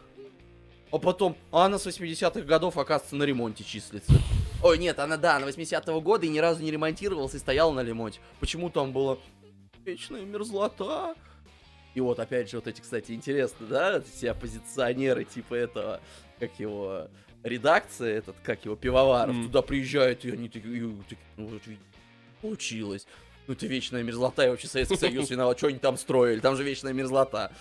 А потом, а она с 80-х годов, оказывается, на ремонте числится. Ой, нет, она, да, на 80-го года и ни разу не ремонтировалась и стояла на ремонте. Почему там было вечная мерзлота? И вот, опять же, вот эти, кстати, интересно, да, все оппозиционеры типа этого, как его, редакция, этот, как его, пивоваров, Мгм. туда приезжают, и они такие, ну, вот получилось. Ну, это вечная мерзлота, и вообще Советский Союз виноват, что они там строили, там же вечная мерзлота.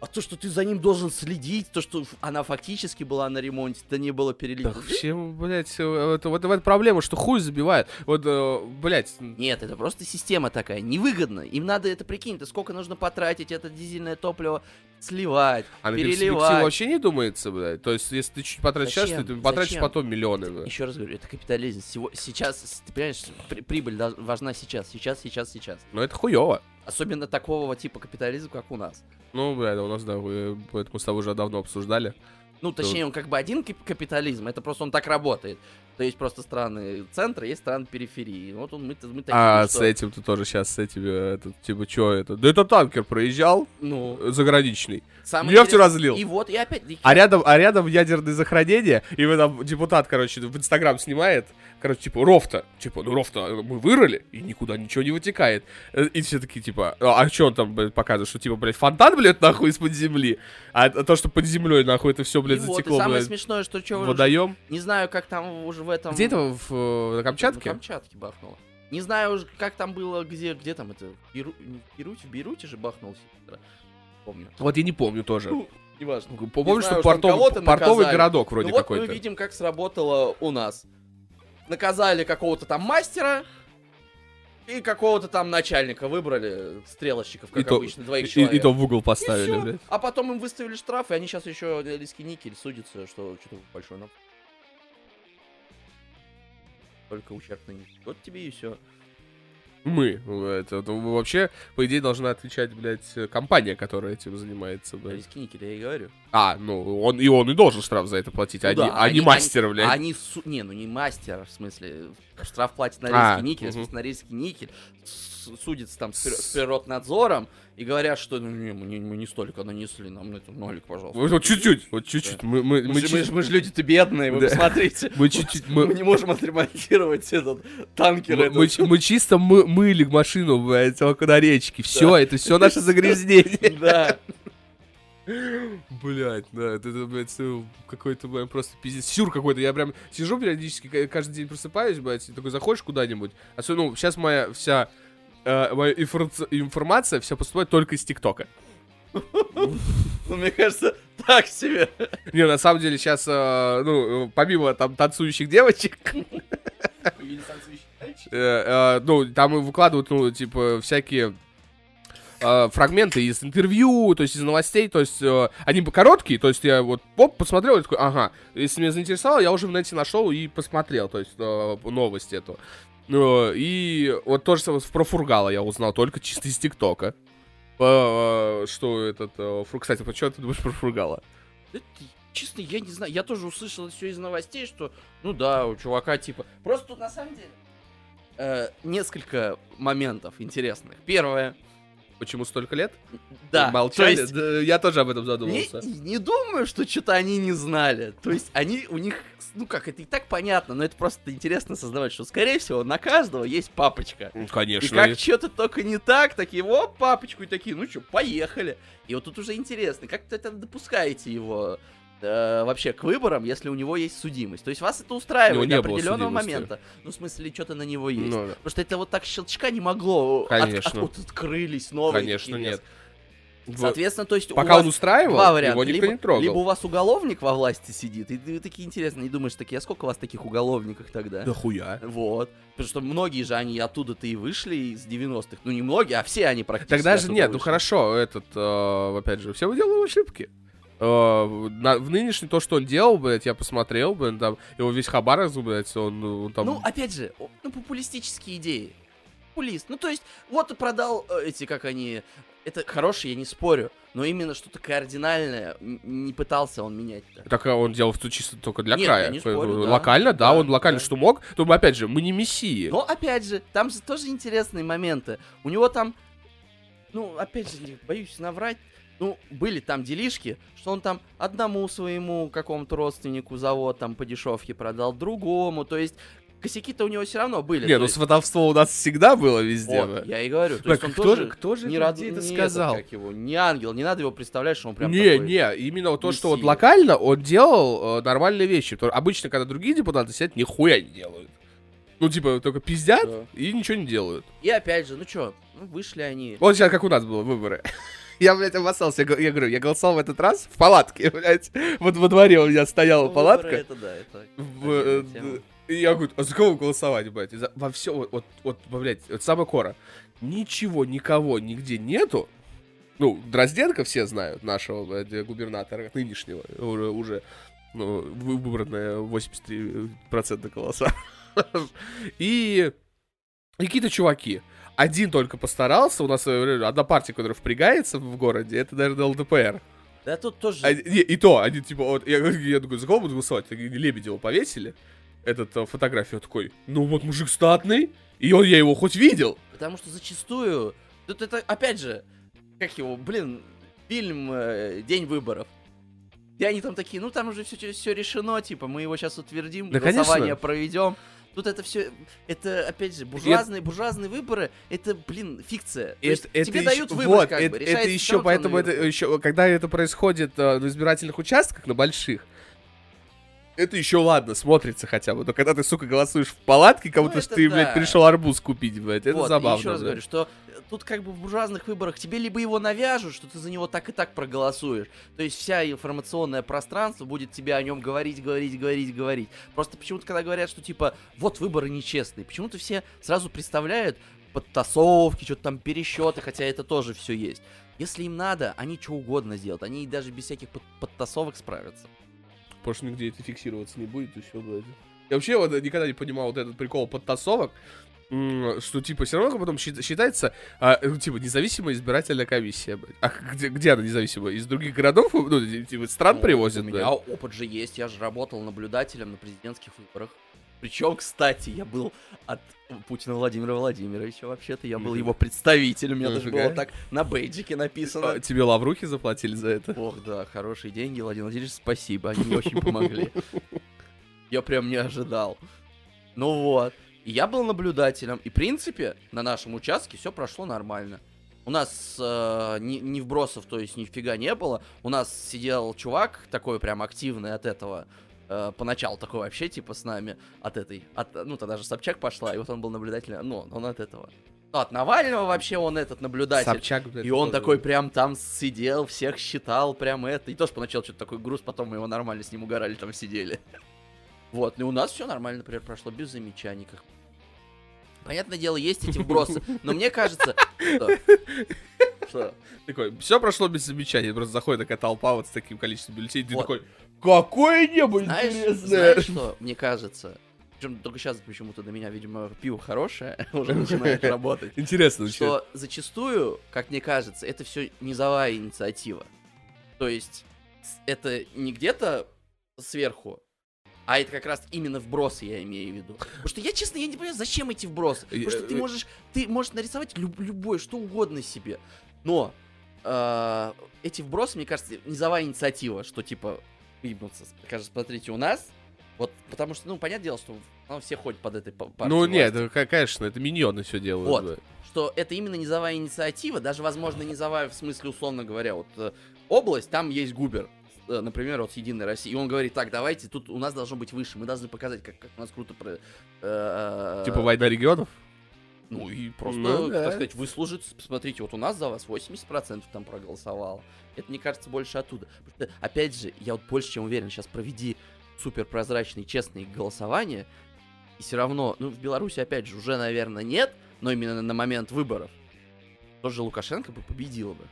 А то, что ты за ним должен следить, то, что она фактически была на ремонте, да не было перелить. Да всем, блядь, вот в этом проблема, что хуй забивает. Вот, э, блядь, Нет, это просто система такая, невыгодно. Им надо это, прикинь, ты сколько нужно потратить это дизельное топливо, сливать, а на перспективу переливать. вообще не думается, блядь. То есть, если ты чуть потратишь сейчас, Зачем? ты потратишь Зачем? потом миллионы, блядь. Еще раз говорю, это капитализм. Сего- сейчас, ты понимаешь, при- прибыль важна сейчас, сейчас, сейчас, сейчас. Но это хуево. Особенно такого типа капитализма, как у нас. Ну, блядь, у нас, да, это мы с тобой уже давно обсуждали. Ну, точнее, он как бы один кап- капитализм, это просто он так работает. То есть просто страны центра, есть страны периферии. Вот он, мы, мы такие, А что- с этим ты тоже сейчас, с этими, этот, типа, чё это? Да это танкер проезжал Ну, э, заграничный. самое Нефть интерес- разлил. И вот, и опять... и- А рядом, а рядом ядерное захоронение, и вы там депутат, короче, в Инстаграм снимает, короче, типа, рофта. Типа, ну рофта мы вырыли, и никуда ничего не вытекает. Э, И все такие, типа, а а что он там, блядь, показывает, что, типа, блядь, фонтан, блядь, нахуй из-под земли, а это- то, что под землей, нахуй, это все, и блядь, вот, и затекло, самое блядь, смешное, что чё, водоем. не знаю, как там уже в этом... Где это, в, э, на Камчатке? На Камчатке бахнуло. Не знаю уже, как там было, где, где там это, в Беру- не в Бейруте, в Бейруте же бахнулся. Помню. Вот я не помню тоже. Ну, неважно. Помню, знаю, что что портов- портовый наказали. городок вроде ну вот какой-то. мы видим, как сработало у нас. Наказали какого-то там мастера и какого-то там начальника выбрали, стрелочников, как И то- обычно, двоих И, человек. и то в угол И поставили, блядь. А потом им выставили штраф, и они сейчас еще Лиский никель судятся, что что-то большое нам. Только ущерб на них. Вот тебе и все. Мы. Это, ну, вообще, по идее, должна отвечать, блядь, компания, которая этим занимается, блядь. Лиский никель, я и говорю. А, ну, он и он и должен штраф за это платить, Ну а, да, не, а не они- мастер, блядь. Они, су- не, ну не мастер, в смысле, штраф платит на А, Норильский никель, в мгм. смысле, Норильский никель, с- судится там с, с природнадзором и говорят, что ну, не, мы, не, мы не столько нанесли, нам это нолик, пожалуйста. Вот, чуть-чуть, вот чуть-чуть. Мы, мы, Мы, мы, же, чуть- мы мы же люди-то бедные, вы Да. посмотрите. мы чуть-чуть, Мы... мы, не можем отремонтировать этот танкер. мы, этот. мы мы чисто мы, мыли машину, блядь, только на речке. Все, это все наше загрязнение. Да. Блять, да, это, это, блядь, какой-то, блядь, просто пиздец. Сюр какой-то. Я прям сижу периодически, ка- каждый день просыпаюсь, блядь, и такой заходишь куда-нибудь. Особенно, ну, сейчас моя вся э, моя информация, информация вся поступает только из ТикТока. Ну, мне кажется, так себе. Не, на самом деле сейчас, ну, э, помимо там танцующих девочек, э, э, ну, там выкладывают, ну, типа, всякие фрагменты из интервью, то есть из новостей, то есть э, они короткие, то есть я вот поп, посмотрел и такой, ага, если меня заинтересовало, я уже в нете нашел и посмотрел, то есть э, новость эту. Ну, и вот то же самое про Фургала я узнал только чисто из ТикТока. Э, Что этот... э, Кстати, почему ты думаешь про Фургала? Честно, я не знаю. Я тоже услышал все из новостей, что, ну да, у чувака типа... Просто тут на самом деле э, несколько моментов интересных. Первое. Почему столько лет? Да, Молчали? то есть Да, я тоже об этом Не, задумался. не думаю, что что-то они не знали. То есть они у них, ну как, это и так понятно, но это просто интересно создавать, что, скорее всего, на каждого есть папочка. Ну, И Конечно. как что-то только не так, такие, вот папочку, и такие, ну что, поехали. И вот тут уже интересно, как то это допускаете его э, вообще к выборам, если у него есть судимость? То есть вас это устраивает до определенного момента. Ну, в смысле, что-то на него есть. Ну, да. Потому что это вот так щелчка не могло. от- Конечно. от- вот открылись новые. Конечно, нет. Соответственно, то есть у Пока вас он устраивал, Два варианта. его никто либо, не трогал. либо у вас уголовник во власти сидит, и ты такие интересные, и думаешь такие, а сколько у вас таких уголовников тогда? Да хуя. Вот. Потому что многие же они оттуда-то и вышли из 90-х. Ну, не многие, а все они практически Тогда же нет, ну вышли. хорошо, этот, э, опять же, все мы делаем ошибки. Э, на- в нынешнем то, что он делал, блядь, я посмотрел, блядь, там, его весь Хабаровск, блядь, он, ну, там... Ну, опять же, ну, популистические идеи. популист. Ну, то есть, вот и продал э, эти, как они... Это хороший, я не спорю, но именно что-то кардинальное не пытался он менять. Так а он делал в чисто только для Нет, края. я не спорю, да. Локально, да, Да, он локально да. что мог. Но мы, опять же, мы не мессии. Но, опять же, там же тоже интересные моменты. У него там, ну, опять же, боюсь наврать, ну, были там делишки, что он там одному своему какому-то родственнику завод там по дешевке продал, другому, то есть косяки-то у него все равно были. Не, то ну есть- сватовство у нас всегда было везде. Вот, бля. я и говорю, то Так, есть он кто тоже же- кто же не, рад- это не сказал? как его, не ангел, не надо его представлять, что он прям не, такой... не, именно то, что вот мессия. локально он делал э, нормальные вещи. То- Обычно, когда другие депутаты сидят, нихуя не делают. Ну, типа, только пиздят Да. и ничего не делают. И опять же, ну чё, ну, вышли они. Вот сейчас как у нас было выборы. Я, блядь, обоссался. Я, я говорю, я голосовал в этот раз в палатке, блядь. Вот во дворе у меня стояла Ну, палатка. Это да, это... В, э. И я говорю, а за кого голосовать, блядь? За- Во все, вот, вот, вот, блядь, вот самое кора. Ничего, никого, нигде нету. Ну, Дрозденко все знают, нашего блядь, губернатора, нынешнего, уже, уже ну, вы- выбранное 83% голоса. И и какие-то чуваки. Один только постарался, у нас э, одна партия, которая впрягается в городе, это, наверное, ЛДПР. Да тут тоже... А, не, и то, они типа, вот, я, я такой, за кого буду голосовать? Лебедева повесили, этот э, фотографию, такой, ну вот мужик статный, и он, я его хоть видел. Потому что зачастую... Тут это, опять же, как его, блин, фильм э, «День выборов». И они там такие, ну там уже все, все решено, типа, мы его сейчас утвердим, Да, голосование конечно. проведем. Тут это все, это, опять же, буржуазные, буржуазные выборы, это, блин, фикция. То есть тебе ещё- дают выбор, вот, как это, бы, это решается еще, поэтому это еще, когда это происходит э, на избирательных участках, на больших, это еще ладно, смотрится хотя бы. Но когда ты, сука, голосуешь в палатке, как Ну, будто это ты, да. блядь, пришел арбуз купить, блядь, это Вот, забавно. еще раз блядь. говорю, что э, тут как бы в буржуазных выборах тебе либо его навяжут, что ты за него так и так проголосуешь. То есть вся информационное пространство будет тебе о нем говорить, говорить, говорить, говорить. Просто почему-то, когда говорят, что типа вот выборы нечестные, почему-то все сразу представляют подтасовки, что-то там пересчеты, хотя это тоже все есть. Если им надо, они что угодно сделают. Они даже без всяких под- подтасовок справятся. Потому что нигде это фиксироваться не будет, и все, блядь. Я вообще вот никогда не понимал вот этот прикол подтасовок, что, типа, все равно потом счит- считается, а, ну, типа, независимая избирательная комиссия, блядь. А где, где она независимая? Из других городов, ну, типа, стран Ну, привозят, У блядь? меня опыт же есть, я же работал наблюдателем на президентских выборах. Причем, кстати, я был от Путина Владимира Владимировича, вообще-то, я был его представителем, у меня даже было так на бейджике написано. А, тебе лаврухи заплатили за это? Ох, да, хорошие деньги, Владимир Владимирович, спасибо, они мне очень помогли. Я прям не ожидал. Ну вот. И я был наблюдателем, и, в принципе, на нашем участке все прошло нормально. У нас э, ни, ни вбросов, то есть нифига не было. У нас сидел чувак, такой прям активный от этого. Э, поначалу такой вообще, типа, с нами от этой. От, ну, тогда же Собчак пошла, и вот он был наблюдателем. Ну, он от этого. Ну, от Навального вообще он этот наблюдатель. Собчак, блядь, И он тоже. такой прям там сидел, всех считал, прям это. И тоже поначалу что-то такой груз, потом мы его нормально с ним угорали, там сидели. Вот, и у нас все нормально, например, прошло, без замечаний. Как... Понятное дело, есть эти вбросы, но мне кажется... Что? Такой, все прошло без замечаний, просто заходит такая толпа вот с таким количеством бюллетеней, ты такой, какое небо Знаешь, интересное! знаешь что, мне кажется, причем только сейчас почему-то до меня, видимо, пиво хорошее уже начинает работать. Интересно, что... зачастую, как мне кажется, это все низовая инициатива. То есть это не где-то сверху, а это как раз именно вбросы я имею в виду. Потому что я, честно, я не понимаю, зачем эти вбросы. Потому что ты Э, э. можешь, ты можешь нарисовать люб- любой, что угодно себе. Но э, эти вбросы, мне кажется, низовая инициатива, что типа ебнуться. Кажется, смотрите, у нас вот, потому что, ну, понятное дело, что ну, все ходят под этой па- партией Ну нет, это, конечно, это миньоны все делают. Вот. да. что это именно низовая инициатива, даже, возможно, низовая в смысле, условно говоря, вот э, область, там есть губер, э, например, вот с Единой России, и он говорит, так, давайте, тут у нас должно быть выше, мы должны показать, как, как у нас круто... Про, э, Типа война регионов? Ну и просто, Ну да. так сказать, выслужить, посмотрите, вот у нас за вас 80% там проголосовало. Это, мне кажется, больше оттуда. Потому что, опять же, я вот больше чем уверен, сейчас проведи супер прозрачные, честные голосования, и все равно, ну, в Беларуси, опять же, уже, наверное, нет, но именно на момент выборов тоже Лукашенко бы победил бы.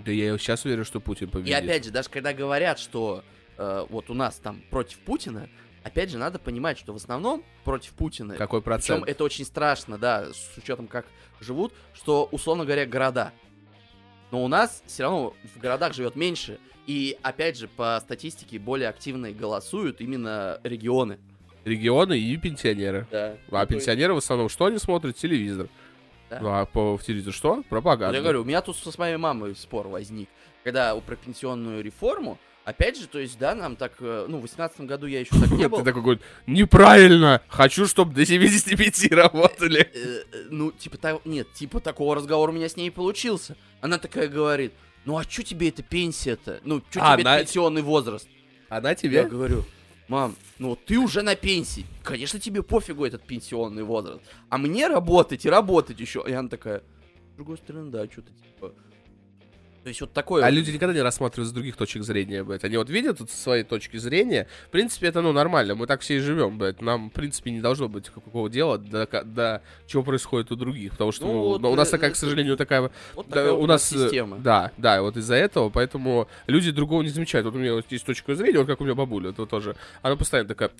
Да я сейчас уверен, что Путин И победит. опять же, даже когда говорят, что э, вот у нас там против Путина, опять же, надо понимать, что в основном против Путина, Какой причем процент? это очень страшно, да, с учетом как живут, что, условно говоря, города. Но у нас все равно в городах живет меньше, и, опять же, по статистике более активно голосуют именно регионы. Регионы и пенсионеры. Да. А пенсионеры в основном что они смотрят? Телевизор. Да. Ну а по в телевизор что? Пропаганда. я говорю, у меня тут с моей мамой спор возник, когда про пенсионную реформу, опять же, то есть, да, нам так, э, ну, в 18 году я еще так не был. Ты такой говорит, неправильно, хочу, чтобы до 75 работали. Э, э, ну, типа, нет, типа такого разговора у меня с ней получился. Она такая говорит, ну а чё тебе эта пенсия-то? Ну, А, тебе пенсионный возраст? Она Я тебе? говорю, мам, ну ты уже на пенсии. Конечно, тебе пофигу этот пенсионный возраст. А мне работать и работать еще. И она такая, с другой стороны, да, что-то типа... То есть вот такое... А вот- люди никогда не рассматривают с других точек зрения, блядь. Они вот видят тут со своей точки зрения. В принципе, это, ну, нормально. Мы так все и живем, блядь. Нам, в принципе, не должно быть какого дела до, до чего происходит у других. Потому что Ну, ну, вот, у нас э, такая, к это- сожалению, такая вот Да, такая у вот нас э, система. Да, да, вот из-за этого, поэтому люди другого не замечают. Вот у меня вот есть точка зрения, вот как у меня бабуля, это тоже. Она постоянно такая.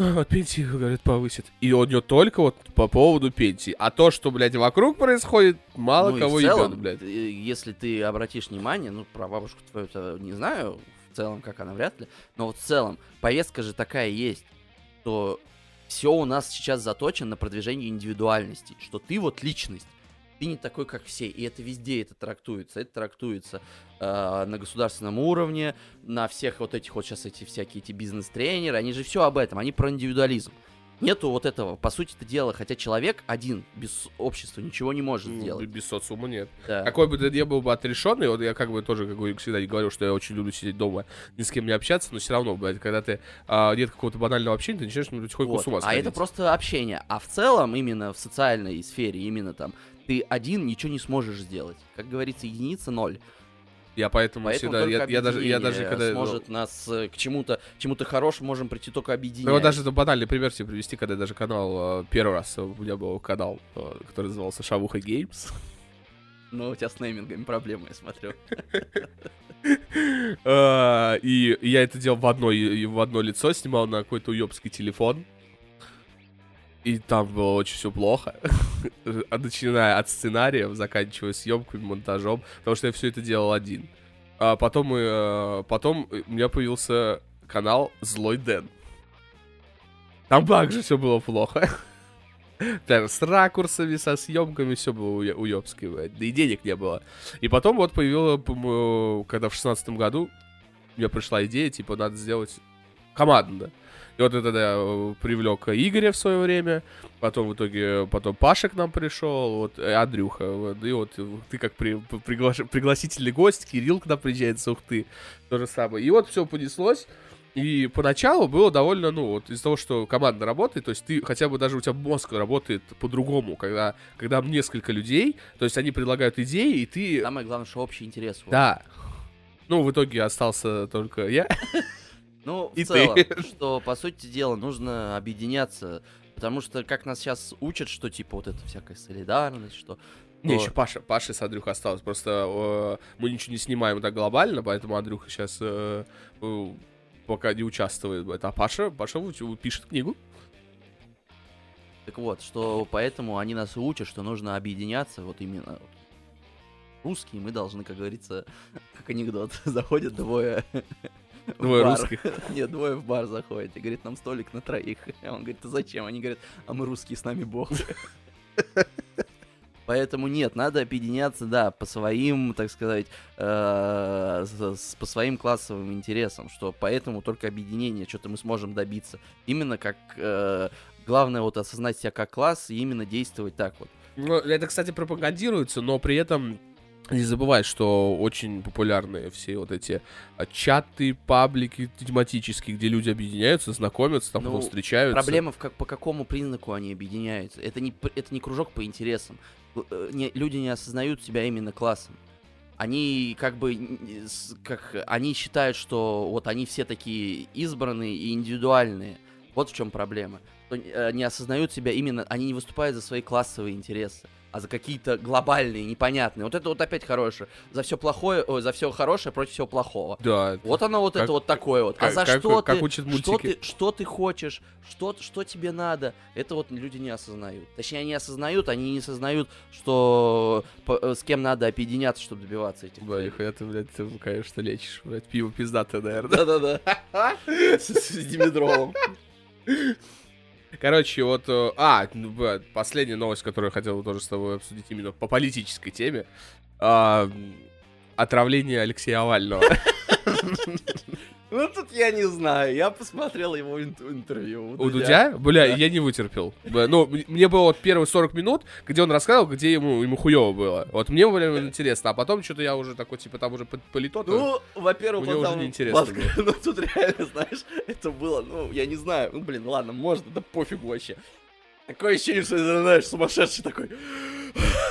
«А, Вот пенсии, говорят, повысит. И у нее только вот по поводу пенсии. А то, что, блядь, вокруг происходит, мало Ну кого ебет, блядь. э, если ты обратишь внимание, ну, про бабушку твою-то не знаю, в целом, как она, вряд ли, но вот в целом, повестка же такая есть, что все у нас сейчас заточено на продвижение индивидуальности, что ты вот личность, ты не такой, как все, и это везде это трактуется, это трактуется э, на государственном уровне, на всех вот этих вот сейчас эти всякие эти бизнес-тренеры, они же все об этом, они про индивидуализм. Нету вот этого, по сути это дело, хотя человек один без общества ничего не может Ну, сделать. Без социума нет. Да. Какой бы ты ни был бы отрешенный, вот я как бы тоже, как бы всегда говорю, что я очень люблю сидеть дома, ни с кем не общаться, но все равно, блядь, когда ты а, нет какого-то банального общения, ты начинаешь ну, потихоньку Вот. с ума А сходить. это просто общение. А в целом, именно в социальной сфере, именно там, ты один ничего не сможешь сделать. Как говорится, единица ноль. Я поэтому, Поэтому всегда, я, я даже, я даже объединение когда... ну, сможет нас э, к чему-то, чему-то хорошему можем прийти только объединять. Ну, вот даже это банальный пример тебе привести, когда я даже канал, э, первый раз у меня был канал, э, который назывался Шавуха Геймс. Ну, у тебя с неймингами проблемы, я смотрю. Э, И я это делал в одно, в одно лицо, снимал на какой-то уебский телефон. И там было очень все плохо. Начиная от сценариев, заканчивая съемками, монтажом, потому что я все это делал один. А потом, мы, э, потом у меня появился канал Злой Дэн. Там также все было плохо. Прям с ракурсами, со съемками, все было уё-. Да и денег не было. И потом вот появилось, когда в шестнадцатом году мне пришла идея, типа, надо сделать командно. И вот это да, привлек Игоря в свое время, потом в итоге, потом Паша к нам пришел, вот, и Андрюха, вот, и вот ты как при, приглаш- пригласительный гость, Кирилл к нам приезжает с Ухты, то же самое. И вот все понеслось, и поначалу было довольно, ну, вот из-за того, что команда работает, то есть ты хотя бы даже у тебя мозг работает по-другому, когда, когда несколько людей, то есть они предлагают идеи, и ты... Самое главное, что общий интерес. вот. Да. Ну, в итоге остался только я. Ну, в И целом, ты. что, по сути дела, нужно объединяться. Потому что, как нас сейчас учат, что, типа, вот это всякая солидарность, что... Не, еще Паша, Паша с Андрюхой осталось. Просто э, мы ничего не снимаем так глобально, поэтому Андрюха сейчас э, э, пока не участвует. А Паша, Паша пишет книгу. Так вот, что поэтому они нас учат, что нужно объединяться, вот именно русские, мы должны, как говорится, как анекдот, заходят двое Двое бар. русских. Нет, двое в бар заходят и говорит, нам столик на троих. А он говорит, а зачем? Они говорят, а мы русские, с нами бог. Поэтому нет, надо объединяться, да, по своим, так сказать, э, с- по своим классовым интересам, что поэтому только объединение, что-то мы сможем добиться. Именно как, э, главное вот осознать себя как класс и именно действовать так вот. Ну, это, кстати, пропагандируется, но при этом не забывай, что очень популярные все вот эти а, чаты, паблики тематические, где люди объединяются, знакомятся, там Ну, встречаются. Проблема в как, по какому признаку они объединяются. Это не, это не кружок по интересам. Л- э, не- люди не осознают себя именно классом. Они как бы, как, они считают, что вот они все такие избранные и индивидуальные. Вот в чем проблема. Э, не осознают себя именно, они не выступают за свои классовые интересы. А за какие-то глобальные, непонятные. Вот это вот опять хорошее. За все плохое, ой, за все хорошее против всего плохого. Да. Вот оно вот Как- это вот такое вот. а как- за как- что как ты, учат что мультики. ты, что ты хочешь, что, что тебе надо, это вот люди не осознают. Точнее, они осознают, они не осознают, что по- э, с кем надо объединяться, чтобы добиваться этих целей. нихуя ты, блядь, ты, конечно, лечишь, блядь, пиво пиздатое, наверное. Да-да-да. С димедролом. Короче, вот... э, А, ну, последняя новость, которую я хотел тоже с тобой обсудить именно по политической теме. А, Отравление Алексея Овального. Ну тут я не знаю, я посмотрел его ин- интервью. У Дудя? Бля, Да. я не вытерпел. Ну, мне было вот первые 40 минут, где он рассказывал, где ему, ему хуево было. Вот мне было интересно, а потом что-то я уже такой, типа, там уже по- полито. Ну, во-первых, Мне он уже там неинтересно ласк- Ну, тут реально, знаешь, это было, ну, я не знаю, ну, блин, ладно, может, да пофигу вообще. Такое ощущение, что, знаешь, сумасшедший такой,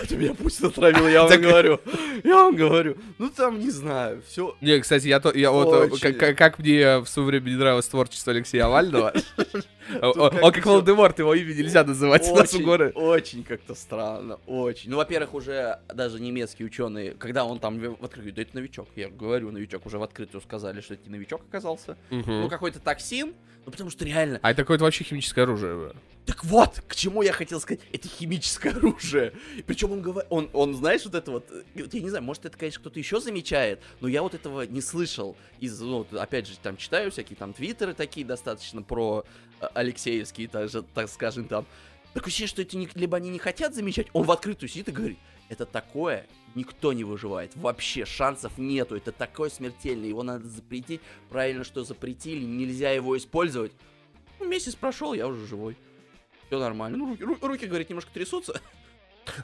ты меня Путин отравил, я вам говорю, я вам говорю. Ну, там, не знаю, все. Не, кстати, я, то, я вот, э, как, мне в свое время не нравилось творчество Алексея Овального. Он как. Волдеморт, его имя нельзя называть у нас у Очень, горы. очень как-то странно, очень. Ну, во-первых, уже даже немецкие ученые, когда он там в открытую, да это новичок, я говорю, новичок, уже в открытую сказали, что это не новичок оказался. Ну, какой-то токсин, ну, потому что реально, А это какое-то вообще химическое оружие. Так вот, к чему я хотел сказать, это химическое оружие. Причем он говорит, он, он, знаешь, вот это вот, э, вот я не знаю, может это, конечно, кто-то еще замечает, но я вот этого не слышал из, ну, опять же, там читаю всякие там твиттеры такие достаточно про э, Алексеевские, даже, так скажем, там. Такое ощущение, что это не- либо они не хотят замечать, он в открытую сидит и говорит, это такое, никто не выживает, вообще шансов нету, это такое смертельное, его надо запретить, правильно, что запретили, нельзя его использовать. Ну, месяц прошел, я уже живой. Все нормально. Ну, руки, ру- руки, говорит, немножко трясутся.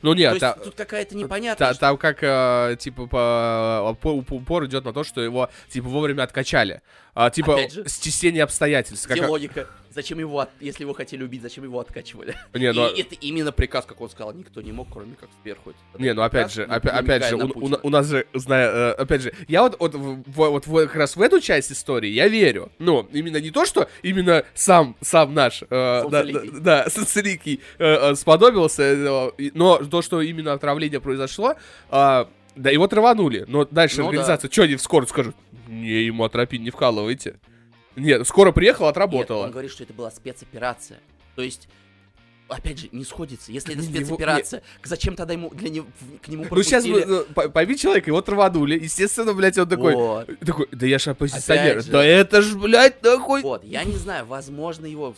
Ну То нет, есть та- тут какая-то та- непонятная. там как, э, типа, по, по- уп- упор идет на то, что его, типа, вовремя откачали. А, типа, Опять же. стечение обстоятельств. Где Как- логика? Зачем его, от- если его хотели убить, зачем его откачивали? Не, ну, И это именно приказ, как он сказал, никто не мог, кроме как сверху. это Не, ну опять же, опя- опять же, у, у у нас же, зная, э, опять же, я вот, вот, вот в- как раз в эту часть истории я верю. Ну, именно не то, что именно сам, сам наш, э, да, да, да, Солнцеликий, э, э, сподобился, э, но то, что именно отравление произошло, а, да, его траванули. Но дальше Ну организация, что они в скорую скажут? Не, ему атропин не вкалывайте. Нет, скоро приехал, Нет, отработала. он говорит, что это была спецоперация. То есть, опять же, не сходится. Если это Не, его- спецоперация, зачем тогда ему для него к нему Ну сейчас, пропустили? пойми человека, его траванули, естественно, блядь, он такой, Вот. такой, да я ж оппозиционер, же. да это ж, блядь, нахуй. Вот, я не знаю, возможно, его,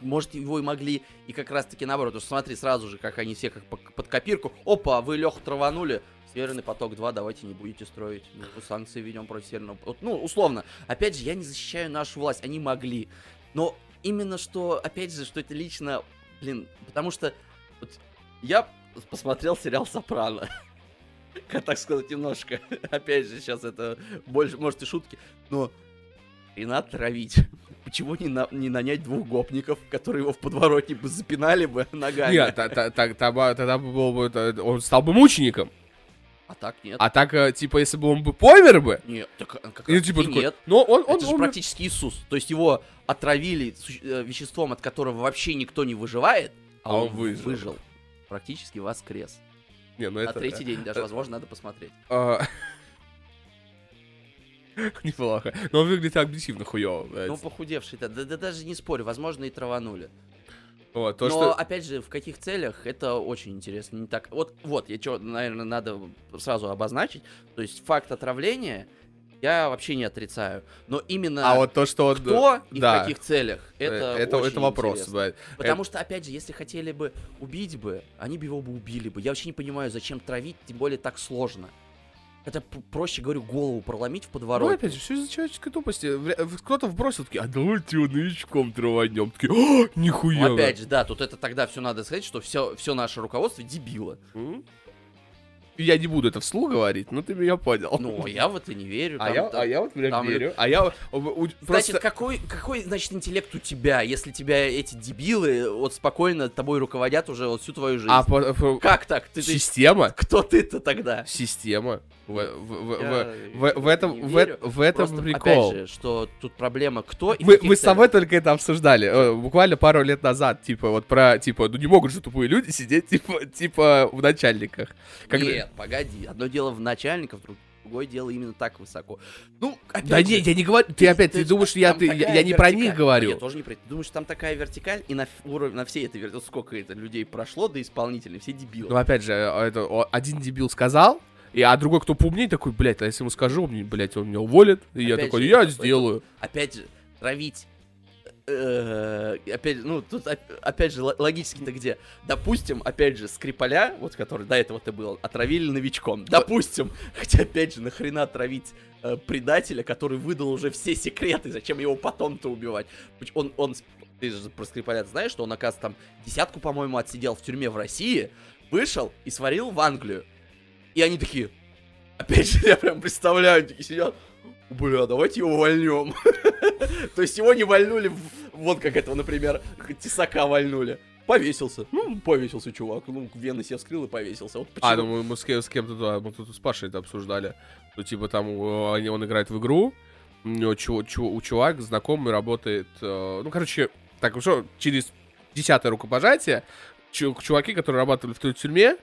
может, его и могли, и как раз-таки наоборот, что смотри, сразу же, как они все как по- под копирку, опа, вы Леху траванули, Северный поток 2, давайте не будете строить, ну, санкции ведем против Северного, вот, ну, условно, опять же, я не защищаю нашу власть, они могли, но именно что, опять же, что это лично, блин, потому что вот я посмотрел сериал «Сопрано», как так сказать, немножко, опять же, сейчас это больше, может, и шутки, но и надо травить. Почему не, на- не нанять двух гопников, которые его в подворотне бы запинали бы ногами? Нет, тогда бы был бы, он стал бы мучеником. А так нет. А так, э, типа, если бы он бы помер бы, Нет, так а, как и раз типа такой, нет. но он, он Это же умер. практически Иисус. То есть его отравили э, веществом, от которого вообще никто не выживает, а, А он он, выжил. выжил. Практически воскрес. Не, ну На это... третий день даже, э, возможно, надо посмотреть. а, Неплохо. Но он выглядит агрессивно хуёво. Ну, похудевший-то, да, да даже не спорю, возможно, и траванули. Вот, то, Но, что... опять же, в каких целях, это очень интересно. Не так... Вот, вот, я что, наверное, надо сразу обозначить. То есть факт отравления я вообще не отрицаю. Но именно А вот то, что кто и да. в каких целях, э, это это, очень это вопрос, интересно. блядь. Потому что, опять же, если хотели бы убить бы, они бы его бы убили бы. Я вообще не понимаю, зачем травить, тем более так сложно. Это проще, говорю, голову проломить в Ну, подворотне. опять же, все из-за человеческой тупости. Кто-то вбросил, такие, а давайте его новичком траванем. Такие, «А, нихуя. Ну, опять же, да, тут это тогда все надо сказать, что все, все наше руководство дебило. М? я не буду это вслух говорить, но ты меня понял. Ну, я в это не верю. а, там- я, там- а я вот прям там верю. А я у- у- Значит, просто... какой, какой, значит, интеллект у тебя, если тебя эти дебилы вот спокойно тобой руководят уже вот всю твою жизнь? А по- по- Как так? Ты, ты- система? кто ты-то тогда? Система. В, в- в- этом, в, в этом Просто, прикол. опять же, что тут проблема кто и Мы, мы с тобой только это обсуждали, э, буквально пару лет назад, типа, вот про, типа, ну не могут же тупые люди сидеть, типа, типа, в начальниках. Когда- Нет, погоди. Одно дело в начальников, друг- другое дело именно так высоко. Ну, опять Да же, не, я не говорю, ты опять, ты ж- думаешь, я, ты- я, я не про них вертикаль. говорю. Я тоже не про Ты думаешь, там такая вертикаль, и на уровне, на всей этой вертикали, сколько это людей прошло до исполнителей, все дебилы. Ну, опять же, э, это, один дебил сказал, и, а другой, кто поумнее, такой, блядь, а если ему скажу, он, блядь, он меня уволит. И я Опять такой, же, я это- сделаю. опять же, травить. э, опять, же, ну, тут оп- опять же, логически-то где? Допустим, опять же, Скрипаля, вот который до этого ты был, отравили новичком. Допустим. Хотя, опять же, нахрена травить э, предателя, который выдал уже все секреты, зачем его потом-то убивать? Он, он, ты же про Скрипаля знаешь, что он, оказывается, там десятку, по-моему, отсидел в тюрьме в России, вышел и сварил в Англию. И они такие, опять же, я прям представляю, они такие сидят, бля, давайте его вольнем. То есть его не вольнули, вот как этого, например, Тесака вольнули. Повесился. Ну, повесился, чувак. Ну, вены себе вскрыл и повесился. Вот А, ну мы, мы с, с кем-то, да, мы тут с Пашей это обсуждали. Что, типа, там они- он играет в игру, у него чу- чу- у чувак знакомый работает, э, ну, короче, так, что, через десятое рукопожатие, чу- чуваки, которые работали в той тюрьме,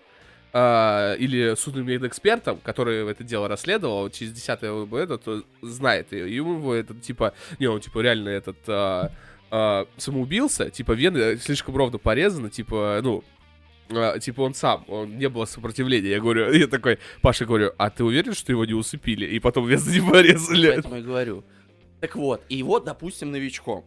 э, или судным экспертом, который это дело расследовал, через десятое вот это, то знает. И ему это, типа, не, он, типа, реально этот... э, э, самоубился, типа вены слишком ровно порезаны, типа, ну, а, типа он сам, он не было сопротивления. Я говорю, я такой, Паша говорю, а ты уверен, что его не усыпили? И потом вес не порезали. Поэтому я говорю. Так вот, и вот, допустим, новичком.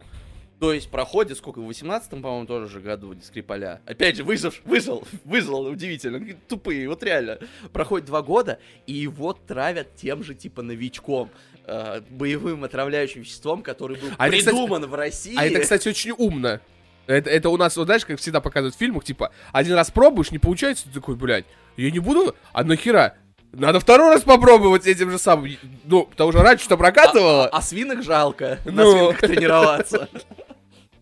То есть проходит, сколько, в 18-м, по-моему, тоже же году Скрипаля. Опять же, выжил, выжил, выжил, удивительно. Тупые, вот реально. Проходит два года, и его травят тем же, типа, новичком. э, боевым отравляющим веществом, который был А это, кстати, придуман в России. А это, кстати, очень умно. Это, это у нас, вот знаешь, как всегда показывают в фильмах, типа, один раз пробуешь, не получается, ты такой, блядь, я не буду, а нахера? Надо второй раз попробовать этим же самым. Ну, потому что раньше что прокатывало. А свинок жалко на Ну. свинках тренироваться.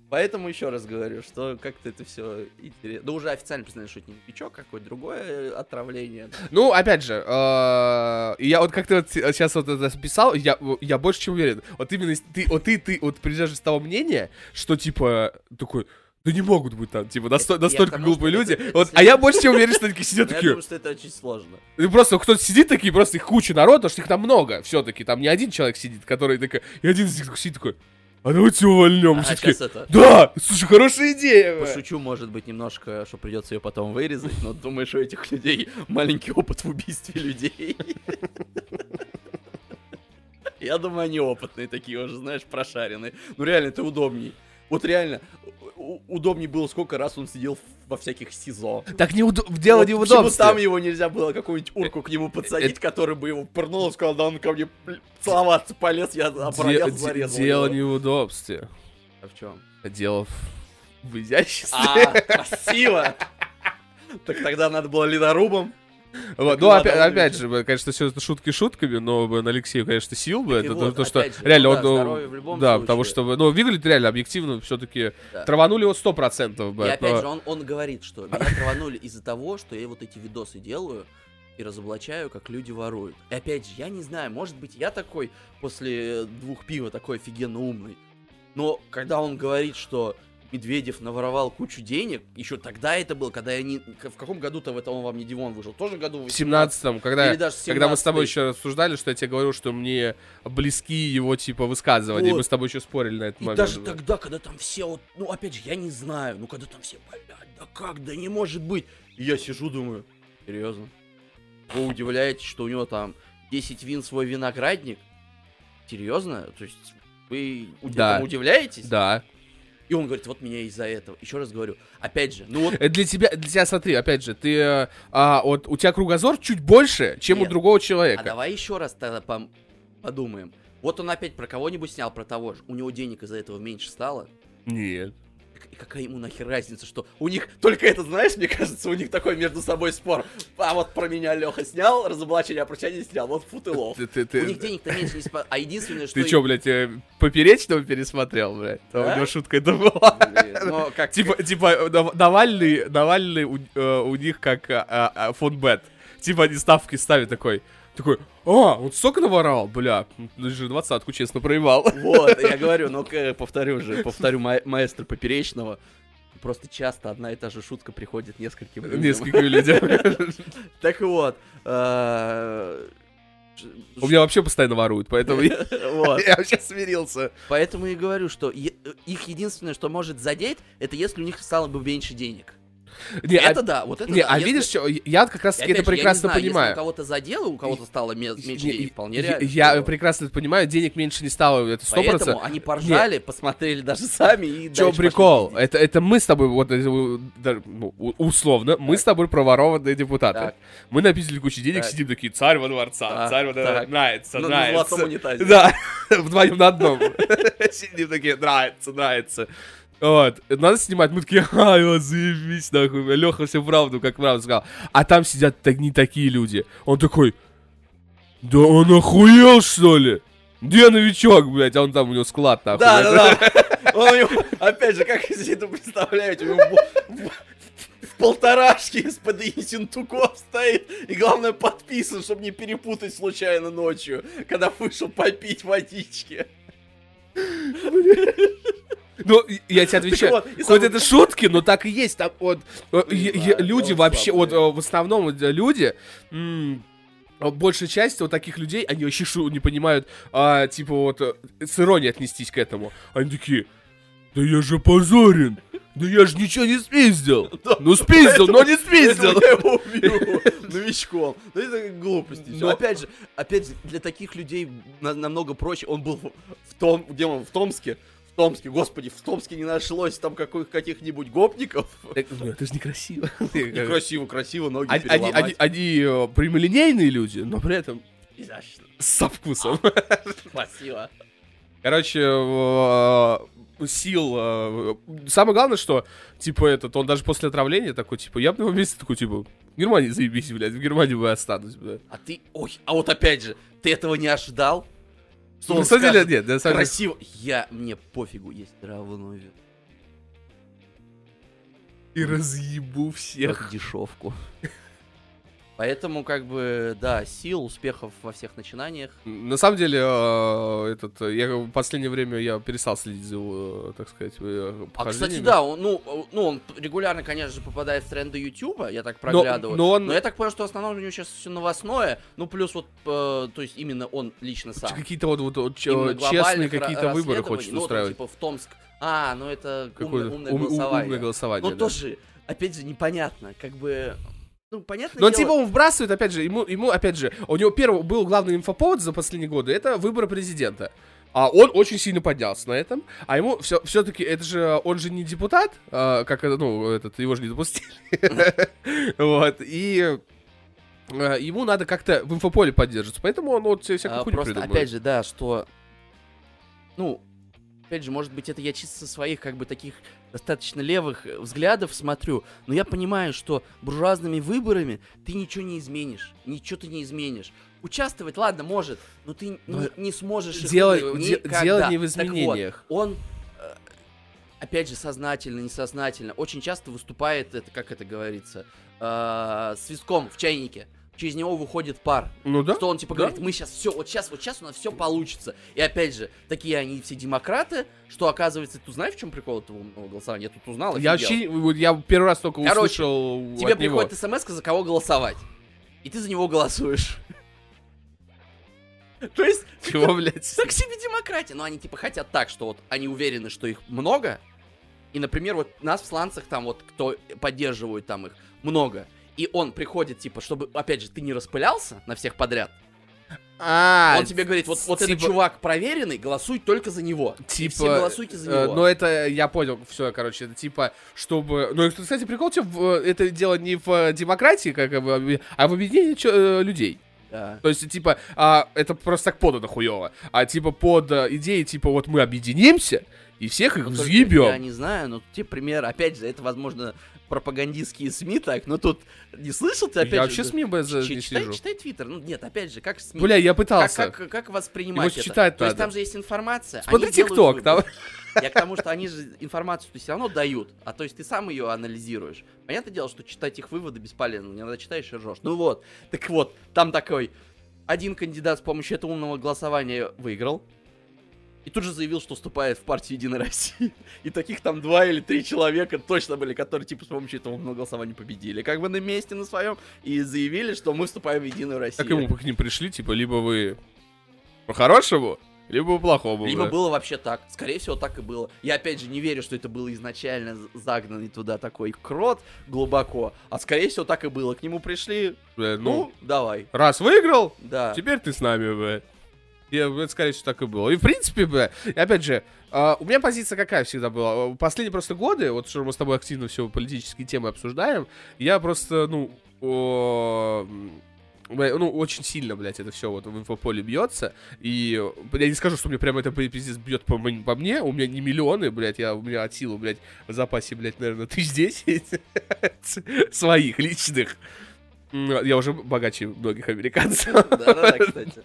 Поэтому еще раз говорю, что как-то это все интересно. Да уже официально признали, что это не новичок, какое-то другое отравление. Ну, опять же, э, я вот как-то вот сейчас вот это писал, я, я больше чем уверен. Вот именно ты, вот ты, ты вот придерживаешься того мнения, что типа такой, да не могут быть там, типа, насто- Это- настолько глупые люди. это- это вот, а я больше чем уверен, что они такие сидят Но Я такие. думаю, что это очень сложно. И просто кто-то сидит такие, просто их куча народа, потому что их там много все-таки. Там не один человек сидит, который такой, и один из них сидит такой, а давайте увольнем. А Все это... да, слушай, хорошая идея. Пошучу, может быть, немножко, что придется ее потом вырезать, но думаешь, у этих людей маленький опыт в убийстве людей. Я думаю, они опытные такие уже, знаешь, прошаренные. Ну реально, это удобней. Вот реально, у- удобней было, сколько раз он сидел в- во всяких СИЗО. Так неудо... дело Вот не в удобстве. там его нельзя было какую-нибудь урку к нему подсадить, который бы его пырнул и сказал, да он ко мне целоваться полез, я де- зарезал Дело его». не в удобстве. А в чем? Дело в, в изяществе. А, красиво! Так тогда надо было ледорубом. Вот, ну, опять, опять же, бы, конечно, все это шутки шутками, но бы на Алексею, конечно, сил бы. Это вот, то, что же, реально ну он, да, ну, здоровье в любом да, случае. потому что, бы, ну, выглядит реально объективно, все-таки Да. траванули его сто процентов. И опять же, он, он говорит, что меня траванули из-за того, что я вот эти видосы делаю и разоблачаю, как люди воруют. И опять же, я не знаю, может быть, я такой после двух пива такой офигенно умный. Но когда он говорит, что Медведев наворовал кучу денег, еще тогда это было, когда я не... В каком году-то в это он вам не Дивон вышел? Тоже году в 17-м, когда, Или даже когда мы с тобой 17-й. еще рассуждали, что я тебе говорю, что мне близки его, типа, высказывания, и Вот. мы с тобой еще спорили на этот И момент. даже да. тогда, когда там все вот, ну опять же, я не знаю, ну когда там все, блядь, да как, да не может быть. И я сижу, думаю, серьезно? Вы удивляетесь, что у него там 10 вин свой виноградник? Серьезно? То есть вы Да. удивляетесь? Да. И он говорит, вот меня из-за этого. Еще раз говорю, опять же, ну вот Это для тебя, для тебя, смотри, опять же, ты, э, а, вот у тебя кругозор чуть больше, чем Нет. у другого А человека. давай еще раз тогда пом- подумаем. Вот он опять про кого-нибудь снял, про того же. У него денег из-за этого меньше стало. Нет. И какая ему нахер разница, что у них только это, знаешь, мне кажется, у них такой между собой спор. А вот про меня Леха снял, разоблачение, а про тебя не снял. Вот фут и лов. Ты, ты, У ты, них денег-то меньше не спа- А единственное, что... ты чё, блядь, э, поперечного пересмотрел, блядь? Там? У него шутка это была. Блин, Ну, как... Типа, типа, Нав- Навальный, Навальный у, э, у них как а, а, а, фон Бет. Типа они ставки ставят такой, такой, а, он столько наворовал, бля, даже двадцатку честно проебал. Вот, я говорю, ну повторю же, повторю ма- маэстро Поперечного. Просто часто одна и та же шутка приходит нескольким людям. Несколько людей. Так вот. э, У меня вообще постоянно воруют, поэтому я Вот. я вообще смирился. Поэтому и говорю, что их единственное, что может задеть, это если у них стало бы меньше денег. Не, а- это да, вот это Не, да. а Если- видишь, что я как раз таки это же, я не прекрасно знаю, Если у понимаю. кого-то задело, у кого-то стало ме- меньше Не, денег, вполне я- реально. Я что- прекрасно это понимаю, денег меньше не стало, это сто Поэтому процентов. они поржали, посмотрели даже сами и Чё прикол? Это, это мы с тобой, вот, э, ну, условно, мы с тобой проворованные депутаты. Так. Мы написали кучу денег, Так. сидим такие, царь во дворца, Так, царь во дворца, так. нравится, На- на нравится. золотом унитазе. Да, вдвоем на одном. Сидим такие, нравится, нравится. Вот, надо снимать, мы такие, ай, вот заебись, нахуй, Леха все правду, как правду сказал. А там сидят так, не такие люди. Он такой, да он охуел, что ли? Где новичок, блядь? А он там, у него склад, нахуй. Да, да, да. Он у него, опять же, как себе это представляете, у него в- полторашке из-под Ессентуков стоит, и главное подписан, чтобы не перепутать случайно ночью, когда вышел попить водички. Ну, я тебе отвечаю, вот, хоть это шутки, но так и есть. Там вот э, знаю, люди очень вообще, вот слабые. э, в основном вот, э, люди, м, большая часть вот таких людей, они вообще шу- не понимают, а, типа вот с иронией отнестись к этому. Они такие, да я же позорен, да я же ничего не спиздил. Ну спиздил, но не спиздил. Я его убью новичком. Ну это глупости. Но- Опять же, опять же, для таких людей на- намного проще. Он был в том, где он, в Томске. В Томске, господи, в Томске не нашлось там каких-нибудь гопников. Это же некрасиво. Красиво, красиво, ноги Они, они, они, переломать. они, э, прямолинейные люди, но при этом Изящно. со вкусом. Спасибо. Короче, э, сил. э, Самое главное, что, типа, этот, он даже после отравления такой, типа, я бы на его месте такой, типа, в Германии заебись, блядь, в Германии бы останусь, блядь. А ты, ой, а вот опять же, ты этого не ожидал? Что На самом деле, нет, на самом красиво. Я, мне пофигу, есть вид. и разъебу всех. Как дешевку. Поэтому, как бы, да, сил, успехов во всех начинаниях. На самом деле, э, этот, э, я в последнее время я перестал следить за э, так сказать, э, А, кстати, да, он, ну, ну, он регулярно, конечно же, попадает в тренды Ютуба, я так Но- проглядываю. но он- я так понял, что в основном у него сейчас все новостное, ну, плюс вот, э, то есть именно он лично сам. Какие-то вот, вот, честные какие-то выборы хочет ну, устраивать. типа в Томск. А, ну это умное, умное ум- голосование. умное голосование, Ну, да. тоже, опять же, непонятно, как бы... Ну, понятно Но он, типа он вбрасывает, опять же, ему, ему, опять же, у него первый был главный инфоповод за последние годы, это выборы президента. А он очень сильно поднялся на этом. А ему все, все-таки, это же, он же не депутат, а, как это, ну, этот, его же не допустили. Вот, и а, ему надо как-то в инфополе поддерживаться, поэтому он вот всякую А, хуйню Просто, придумывает. опять же, да, что... Ну, опять же, может быть, это я чисто со своих, как бы, таких достаточно левых э, взглядов смотрю, но я понимаю, что буржуазными выборами ты ничего не изменишь, ничего ты не изменишь. Участвовать, ладно, может, но ты Но не, не сможешь их Дело, де- никогда. дело не в Так вот, изменениях. он, э, опять же, сознательно, несознательно, очень часто выступает, это, как это говорится, э, свистком в чайнике. Через него выходит пар. Ну да. Что он типа да. говорит, мы сейчас все, вот сейчас, вот сейчас у нас все получится. И опять же, такие они все демократы, что оказывается, ты знаешь, в чем прикол этого умного голосования? Я тут узнал, Я вообще, вот я первый раз только Короче, услышал Тебе от него. приходит смс за кого голосовать. И ты за него голосуешь. То есть, Чего, блядь? так себе демократия. Но они типа хотят так, что вот они уверены, что их много. И, например, вот нас в сланцах там вот, кто поддерживает там их, много. И он приходит, типа, чтобы, опять же, ты не распылялся на всех подряд. А, он тебе говорит, вот, вот этот типа- чувак проверенный, голосуй только за него. Типа, все голосуйте за Э, него. Но это, я понял, все, короче, это типа, чтобы... Ну, кстати, прикол, типа, в- это дело не в э, демократии, как бы, а в объединении э, людей. Да. То есть, типа, а, это просто так подано хуево. А, типа, под э, идеей, типа, вот мы объединимся, И всех их Ну, взъебем. Я не знаю, но те пример, опять же, это, возможно, пропагандистские СМИ так, но тут не слышал ты, опять я же... вообще СМИ без чи- не читай, сижу. читай Твиттер. Ну, нет, опять же, как СМИ? Бля, я как, пытался. как, как воспринимать Его это? читать То есть надо. там же есть информация. Смотри ТикТок, там. Я к тому, что они же информацию все равно дают, а то есть ты сам ее анализируешь. Понятное дело, что читать их выводы бесполезно, иногда читаешь и ржешь. Ну вот, так вот, там такой, один кандидат с помощью этого умного голосования выиграл, и тут же заявил, что вступает в партию Единой России. И таких там два или три человека точно были, которые типа с помощью этого умного голосования победили. Как бы на месте на своем и заявили, что мы вступаем в Единую Россию. Как ему к ним пришли, типа, либо вы по-хорошему, либо по-плохому. Либо бля. было вообще так. Скорее всего, так и было. Я опять же не верю, что это было изначально загнанный туда такой крот глубоко. А скорее всего, так и было. К нему пришли. Бля, Ну, ну, давай. раз выиграл, Да. теперь ты с нами, бля. Я, это, скорее всего, так и было. И, в принципе, бля, и опять же, а, у меня позиция какая всегда была? Последние просто годы, вот что мы с тобой активно все политические темы обсуждаем, я просто, ну, ну, очень сильно, блядь, это все вот в инфополе бьется. И я не скажу, что мне прям это пиздец бьет по, по мне. У меня не миллионы, блядь, я, у меня от силы, блядь, в запасе, блядь, наверное, тысяч десять своих личных. Я уже богаче многих американцев. Да-да-да, кстати.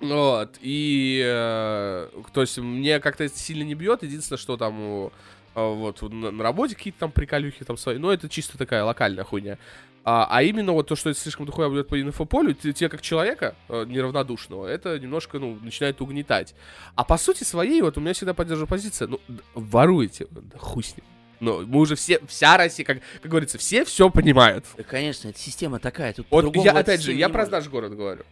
Вот, и, э, то есть, мне как-то это сильно не бьет, единственное, что там, а, вот, на, на работе какие-то там приколюхи там свои, но это чисто такая локальная хуйня. А, а именно вот то, что это слишком дохуя бьет по инфополю, те, те как человека э, неравнодушного, это немножко, ну, начинает угнетать. А по сути своей, вот у меня всегда поддерживаю позиция, ну, воруете, да хуй с ним. Ну, мы уже все, вся Россия, как, как говорится, все все понимают. Да, конечно, эта система такая. Тут Вот я, опять же, я не про может. наш город говорю.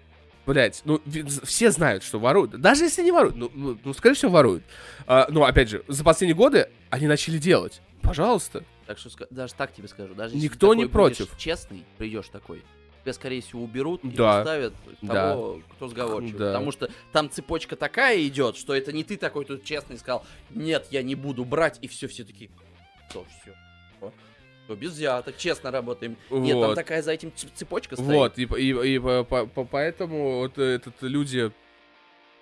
Блять, ну, все знают, что воруют. Даже если не воруют, ну, ну, ну, скорее всего, воруют. А, ну, опять же, за последние годы они начали делать. Пожалуйста. Так что даже так тебе скажу. Даже Никто если не против. честный, придешь такой, тебя, скорее всего, уберут и Да. поставят Да. того, кто сговорчивый. Да. Потому что там цепочка такая идет, что это не ты такой тут честный сказал, нет, я не буду брать, и все, все такие, что, все. Без взяток, честно работаем. Нет, там Вот. такая за этим цепочка стоит. Вот, и, и, и по- по- по- поэтому вот этот люди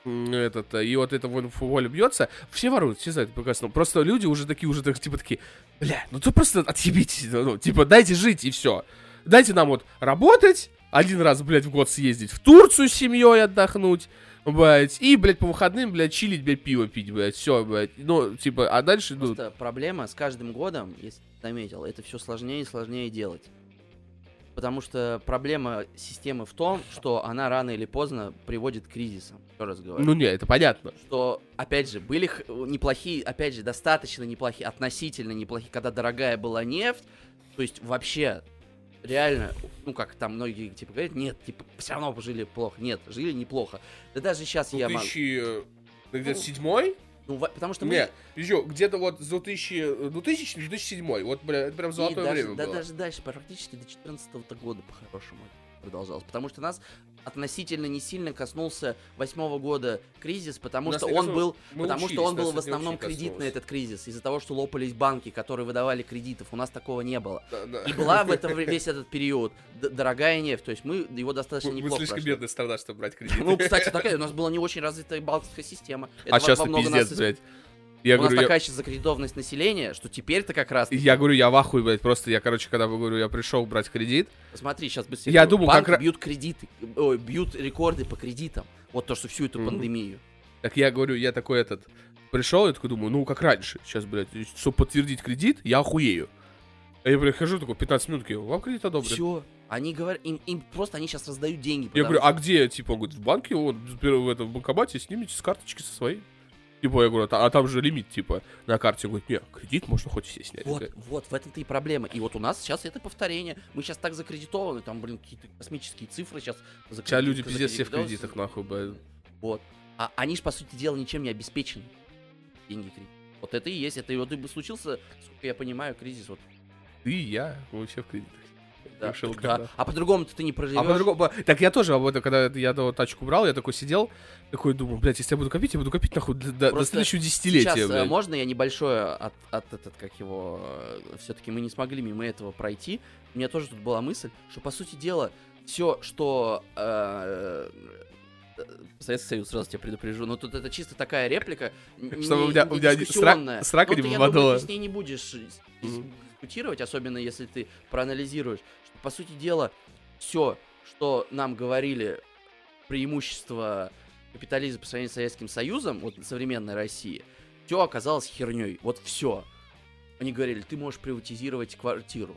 этот, и вот это вот футболе бьется, все воруют, все знают прекрасно. Просто люди уже такие, уже так, типа такие, бля, ну то просто отъебитесь, ну, типа, дайте жить и все. Дайте нам вот работать, один раз, блядь, в год съездить в Турцию с семьей отдохнуть, блядь, и, блядь, по выходным, блядь, чилить, блядь, пиво пить, блядь, все, блядь, ну, типа, а дальше, ну, Просто проблема с каждым годом, если заметил, это все сложнее и сложнее делать. Потому что проблема системы в том, что она рано или поздно приводит к кризисам. Еще раз говорю. ну, не, это понятно. что, опять же, были х- неплохие, опять же, достаточно неплохие, относительно неплохие, когда дорогая была нефть, то есть вообще, реально, ну, как там многие, типа, говорят, нет, типа, все равно жили плохо. Нет, жили неплохо. Да даже сейчас я могу... 2000, э, где-то седьмой? Ну, потому что мы... Не, еще где-то вот с 2000, 2000 2007, вот, бля, это прям золотое даже, время да, было. даже дальше, практически до 14 года по-хорошему продолжалось. Потому что нас относительно не сильно коснулся восьмого года кризис, потому Нас что он был Мы Потому учились, что он был в основном кредитный этот кризис, из-за того, что лопались банки, которые выдавали кредитов. У нас такого не было. Да, да. И была в это вре- весь этот период дорогая нефть, то есть мы его достаточно Мы мы неплохо слишком прошли. бедная страна, чтобы брать кредиты. Ну, кстати, такая, у нас была не очень развитая банковская система. Это а во- сейчас во много пиздец, нас- блядь. Я у нас говорю, я, такая сейчас закредитованность населения, что теперь-то как раз... я говорю, я в ахуе, блядь, просто я, короче, когда говорю, я пришел брать кредит, Смотри, сейчас быстрее. Я Банки как бьют кредиты, ой, бьют рекорды по кредитам. Вот то, что всю эту Мгм. пандемию. так я говорю, я такой этот, пришел, я такой думаю, ну, как раньше, сейчас, блядь, чтобы подтвердить кредит, я охуею. А я прихожу, такой, 15 минут, такие, вам кредит одобрят. Все. Они говорят, им, им просто они сейчас раздают деньги. Я говорю, а где, типа, он говорит, в банке, вот, в этом банкомате снимите с карточки со своей. Типа, я говорю, а, а там же лимит, типа, на карте. Говорит, не, кредит можно хоть все снять. Вот, вот, в этом-то и проблема. И вот у нас сейчас это повторение. Мы сейчас так закредитованы, там, блин, какие-то космические цифры сейчас. Сейчас люди пиздец все в кредитах, нахуй, блядь. Вот. А они же, по сути дела, ничем не обеспечены. Деньги кредит. Вот это и есть. Это и вот и бы случился, сколько я понимаю, кризис. Вот, Ты и я, все в кредитах. Да, Решил, когда. да. А по-другому-то ты не проживешь. А по-другому, так я тоже об этом, когда я до тачку брал, я такой сидел, такой думаю, блядь, если я буду копить, я буду копить нахуй до, до- до Просто следующего десятилетия, Сейчас, э, блядь. можно я небольшое от, от этот, как его, все-таки мы не смогли мимо этого пройти. У меня тоже тут была мысль, что по сути дела все, что э, э, Советский Союз, сразу тебя предупрежу. Но тут это чисто такая реплика. Чтобы у меня- не у меня сра- срака не попадала. ты с ней не будешь э, дискутировать, особенно если ты проанализируешь. По сути дела, все, что нам говорили преимущество капитализма по сравнению с Советским Союзом, вот современной России, все оказалось херней. Вот все. Они говорили, ты можешь приватизировать квартиру.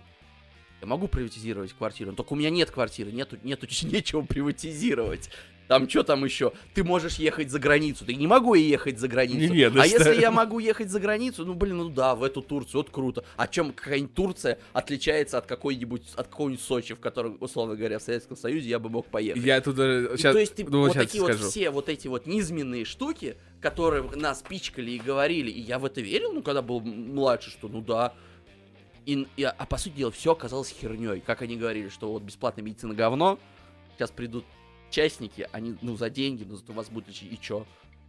Я могу приватизировать квартиру, но только у меня нет квартиры, нету, нету нечего приватизировать. Там что там еще? Ты можешь ехать за границу. Ты не могу ехать за границу. Не-не, а значит, если я могу ехать за границу, ну блин, ну да, в эту Турцию, вот круто. А чем какая-нибудь Турция отличается от какой-нибудь, от какого-нибудь Сочи, в котором, условно говоря, в Советском Союзе я бы мог поехать? Я тут. И щас- то есть ты ну, вот такие вот скажу. все вот эти вот низменные штуки, которые нас пичкали и говорили, и я в это верил, ну, когда был младше, что ну да. И, и- а по сути дела, все оказалось херней. Как они говорили, что вот бесплатная медицина говно, сейчас придут частники, они, ну, за деньги, но зато вас будут лечить, и чё?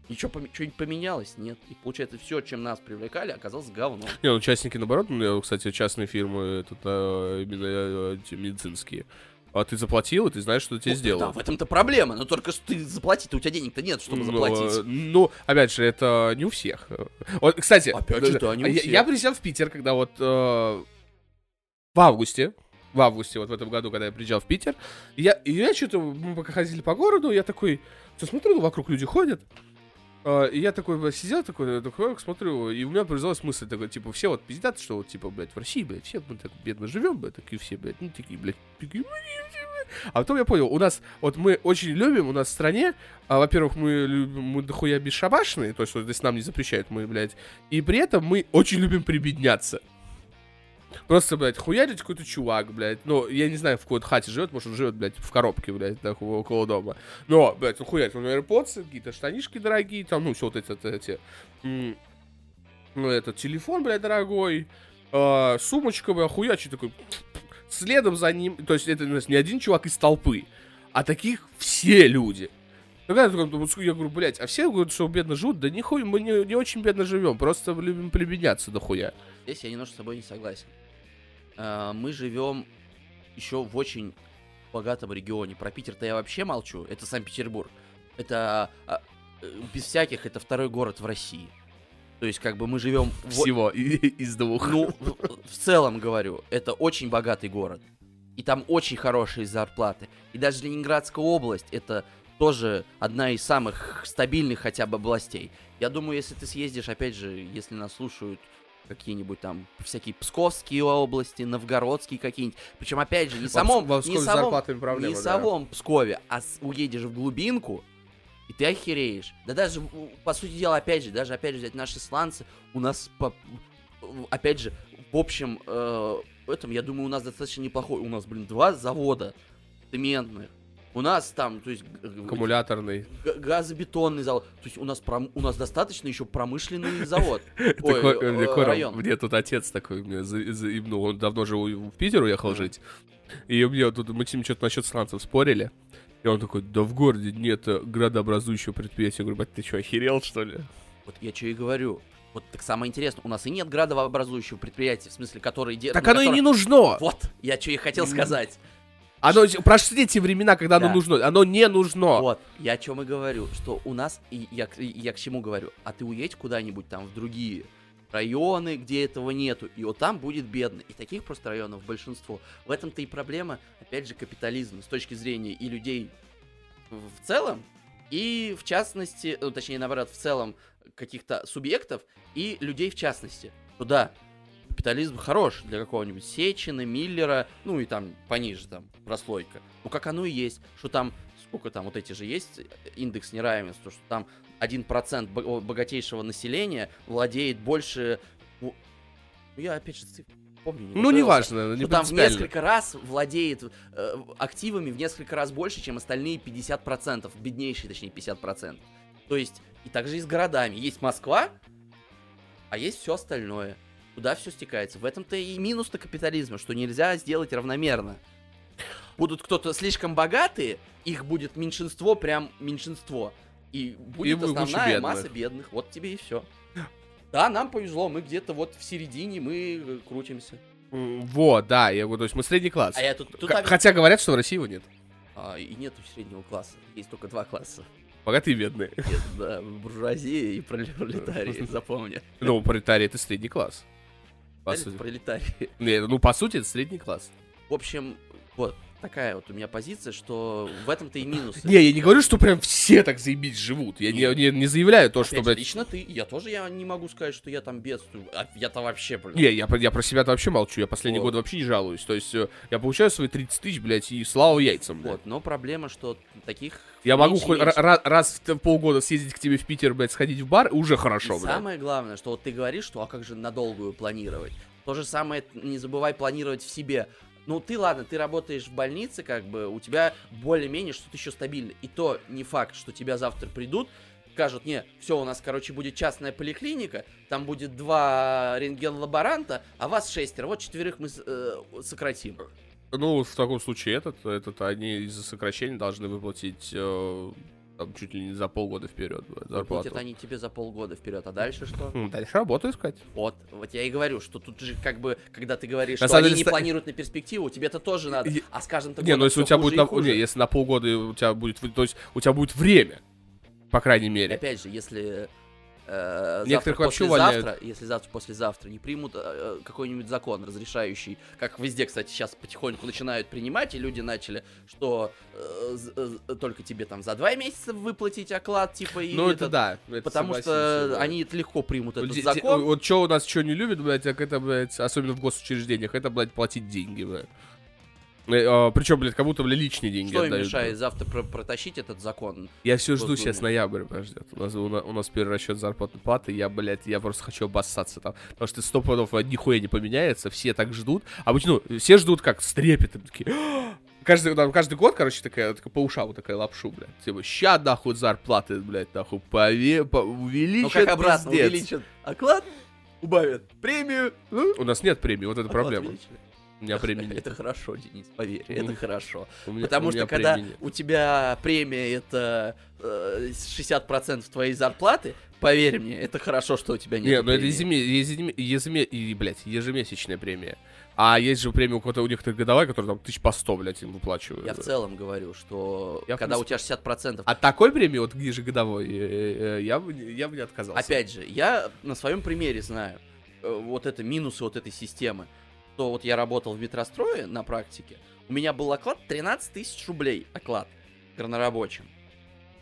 Ничего поме- что-нибудь поменялось? Нет. И получается, все, чем нас привлекали, оказалось говном. Не, ну частники наоборот, ну, кстати, частные фирмы, тут а, именно эти медицинские. А ты заплатил, и ты знаешь, что тебе Ну, Да, сделают. в этом-то проблема. Но только что ты заплатить, у тебя денег-то нет, чтобы Ну, заплатить. э, Ну, опять же, это не у всех. Вот, кстати, Опять же, да, не у я, всех. я приезжал в Питер, когда вот э, в августе, в августе, вот в этом году, когда я приезжал в Питер, и я, я что-то, мы пока ходили по городу, я такой, что смотрю, ну, вокруг люди ходят, э, и я такой сидел, такой, такой, смотрю, и у меня произвелась мысль, такой, типа, все вот пиздят, что вот, типа, блядь, в России, блядь, все мы так бедно живем, блядь, такие все, блядь, ну, такие, блядь, такие, а потом я понял, у нас, вот мы очень любим, у нас в стране, а, во-первых, мы любим, мы дохуя бесшабашные, то есть, вот, если нам не запрещают, мы, блядь, и при этом мы очень любим прибедняться. Просто, блядь, хуярить какой-то чувак, блядь. Ну, я не знаю, в какой-то хате живет, может, он живет, блядь, в коробке, блядь, так, около дома. Но, блядь, он хуярит, у него AirPods, какие-то штанишки дорогие, там, ну, все вот эти, вот эти, ну, этот телефон, блядь, дорогой, а, сумочка, блядь, хуячий такой, следом за ним, то есть это не один чувак из толпы, а таких все люди. Тогда я, говорю, блядь, а все говорят, что бедно живут, да нихуя, мы не, не очень бедно живем, просто любим прибедняться дохуя. Здесь я немножко с тобой не согласен. А, Мы живем еще в очень богатом регионе. Про Питер-то я вообще молчу. Это Санкт-Петербург. Это а, э, без всяких, это второй город в России. То есть, как бы мы живем Всего из двух. ну, в, в целом говорю, это очень богатый город. И там очень хорошие зарплаты. И даже Ленинградская область это тоже одна из самых стабильных хотя бы областей. Я думаю, если ты съездишь, опять же, если нас слушают какие-нибудь там всякие псковские области, новгородские какие-нибудь. Причем, опять же, не В самом, в не самом, проблемы, не да. самом Пскове, а с- уедешь в глубинку, и ты охереешь. Да даже, по сути дела, опять же, даже опять же взять наши сланцы, у нас, по- опять же, в общем, э, этом, я думаю, у нас достаточно неплохой. У нас, блин, два завода цементных. У нас там, то есть, Аккумуляторный. газобетонный завод. То есть у нас, пром- у нас достаточно еще промышленный завод. Ой, э, район. Мне тут отец такой заебнул. Он давно же в Питер уехал жить. И мне тут мы с ним что-то насчет сланцев спорили. И он такой, да в городе нет градообразующего предприятия. Я говорю, бать, ты что, охерел, что ли? Вот я что и говорю. Вот так самое интересное, у нас и нет градообразующего предприятия, в смысле, который. Так оно и не нужно! Вот, я что и хотел сказать. Оно, прошли те времена, когда оно Да. нужно. Оно не нужно. Вот, я о чем и говорю, что у нас, и я, к- и я к чему говорю, а ты уедь куда-нибудь там в другие районы, где этого нету, и вот там будет бедно. И таких просто районов большинство. В этом-то и проблема, опять же, капитализма с точки зрения и людей в целом, и в частности, ну, точнее, наоборот, в целом каких-то субъектов и людей в частности. Ну да, капитализм хорош для какого-нибудь Сечина, Миллера, ну и там пониже там прослойка. Ну как оно и есть, что там, сколько там вот эти же есть индекс неравенства, что там 1% бо- богатейшего населения владеет больше... Ну, я опять же цифры помню. не Ну, неважно, не там в несколько раз владеет э, активами в несколько раз больше, чем остальные 50%, беднейшие, точнее, 50%. То есть, и также и с городами. Есть Москва, а есть все остальное. Куда все стекается. В этом-то и минус-то капитализма, что нельзя сделать равномерно. Будут кто-то слишком богатые, их будет меньшинство, прям меньшинство. И будет куча основная бедных. масса бедных. Вот тебе и все. Да, нам повезло, мы где-то вот в середине, мы э, крутимся. Вот, да, я говорю, то есть мы средний класс. А я тут, тут опять- Хотя говорят, что в России его нет. А, и нету среднего класса, есть только два класса. Богатые и бедные. Нет, да, буржуазия и пролетарии, запомни. Ну, пролетарий это средний класс. По сути. Пролетарии. Не, ну, по сути, это средний класс. В общем, вот такая вот у меня позиция, что в этом-то и минус. Не, я не говорю, что прям все так заебись живут. Я не, не, не заявляю то, что, Опять же, блядь... лично ты, я тоже я не могу сказать, что я там бедствую. А я-то вообще, блин. Не, я, про- я про себя-то вообще молчу. Я последние Вот. годы вообще не жалуюсь. То есть, э, я получаю свои 30 тысяч, блядь, и слава яйцам, блядь. Вот, но проблема, что таких Я могу меньше и хоть меньше. ра- ра- раз в полгода съездить к тебе в Питер, блядь, сходить в бар, уже И хорошо, блядь. самое главное, что вот ты говоришь, что а как же надолгую планировать? То же самое не забывай планировать в себе. Ну ты ладно, ты работаешь в больнице, как бы у тебя более-менее что-то еще стабильно. И то не факт, что тебя завтра придут, скажут, не, все, у нас, короче, будет частная поликлиника, там будет два рентген-лаборанта, а вас шестеро, вот четверых мы э, сократим. Ну, в таком случае этот, этот они из-за сокращения должны выплатить э, там, чуть ли не за полгода вперед зарплату. Платят они тебе за полгода вперед, а дальше что? Ну, дальше работу искать. Вот, вот я и говорю, что тут же как бы, когда ты говоришь, На что они деле, не ста- планируют на перспективу, тебе это тоже надо. Е- А с каждым-то Не, ну если у тебя будет и на, не, если на полгода у тебя будет, то есть у тебя будет время, по крайней И мере. опять же, если э, завтра, вообще послезавтра, если завтра послезавтра не примут э, какой-нибудь закон, разрешающий, как везде, кстати, сейчас потихоньку начинают принимать, и люди начали, что э, э, только тебе там за два месяца выплатить оклад, типа, и Ну это этот- да. это Потому что да. они это легко примут Вот этот де- де- закон. Вот что у нас что не любят, блядь, так это, блядь, особенно в госучреждениях, это, блядь, платить деньги, блядь. Причем, блядь, как будто, блядь, личные деньги Что им отдают, мешает блядь. завтра про- протащить этот закон? Я все жду Госдуме? сейчас ноябрь, подождет. У нас, у, на- у нас первый расчет зарплатной платы, я, блядь, я просто хочу обоссаться там. Потому что сто пудов а, нихуя не поменяется, все так ждут. Обычно, ну, все ждут как с трепетом, такие... «А!» Каждый, там, каждый год, короче, такая, такая по ушам такая лапшу, блядь. Типа, ща, нахуй, зарплаты, блядь, нахуй, пове, по, Ну увеличат, как обратно, пиздец. увеличат оклад, убавят премию. ну, У нас нет премии, вот это оклад проблема. увеличили. У меня премии нет. Это хорошо, Денис, поверь, У это хорошо. У меня- Потому у что когда премии нет. у тебя премия это э, 60% твоей зарплаты, поверь мне, это хорошо, что у тебя нет. Не, ну это ежеме- ежеме- и, блядь, ежемесячная премия. А есть же премия у кого-то у некоторых годовая, которая там тысяч по сто, блядь, им выплачивают. Я в целом говорю, что Я, когда у принципе- тебя 60%... От такой премии, вот ежегодовой, э, э, я бы, я бы не отказался. Опять же, я на своем примере знаю э, вот это минусы вот этой системы. То вот я работал в метрострое на практике, у меня был оклад 13 тысяч рублей, оклад горнорабочим.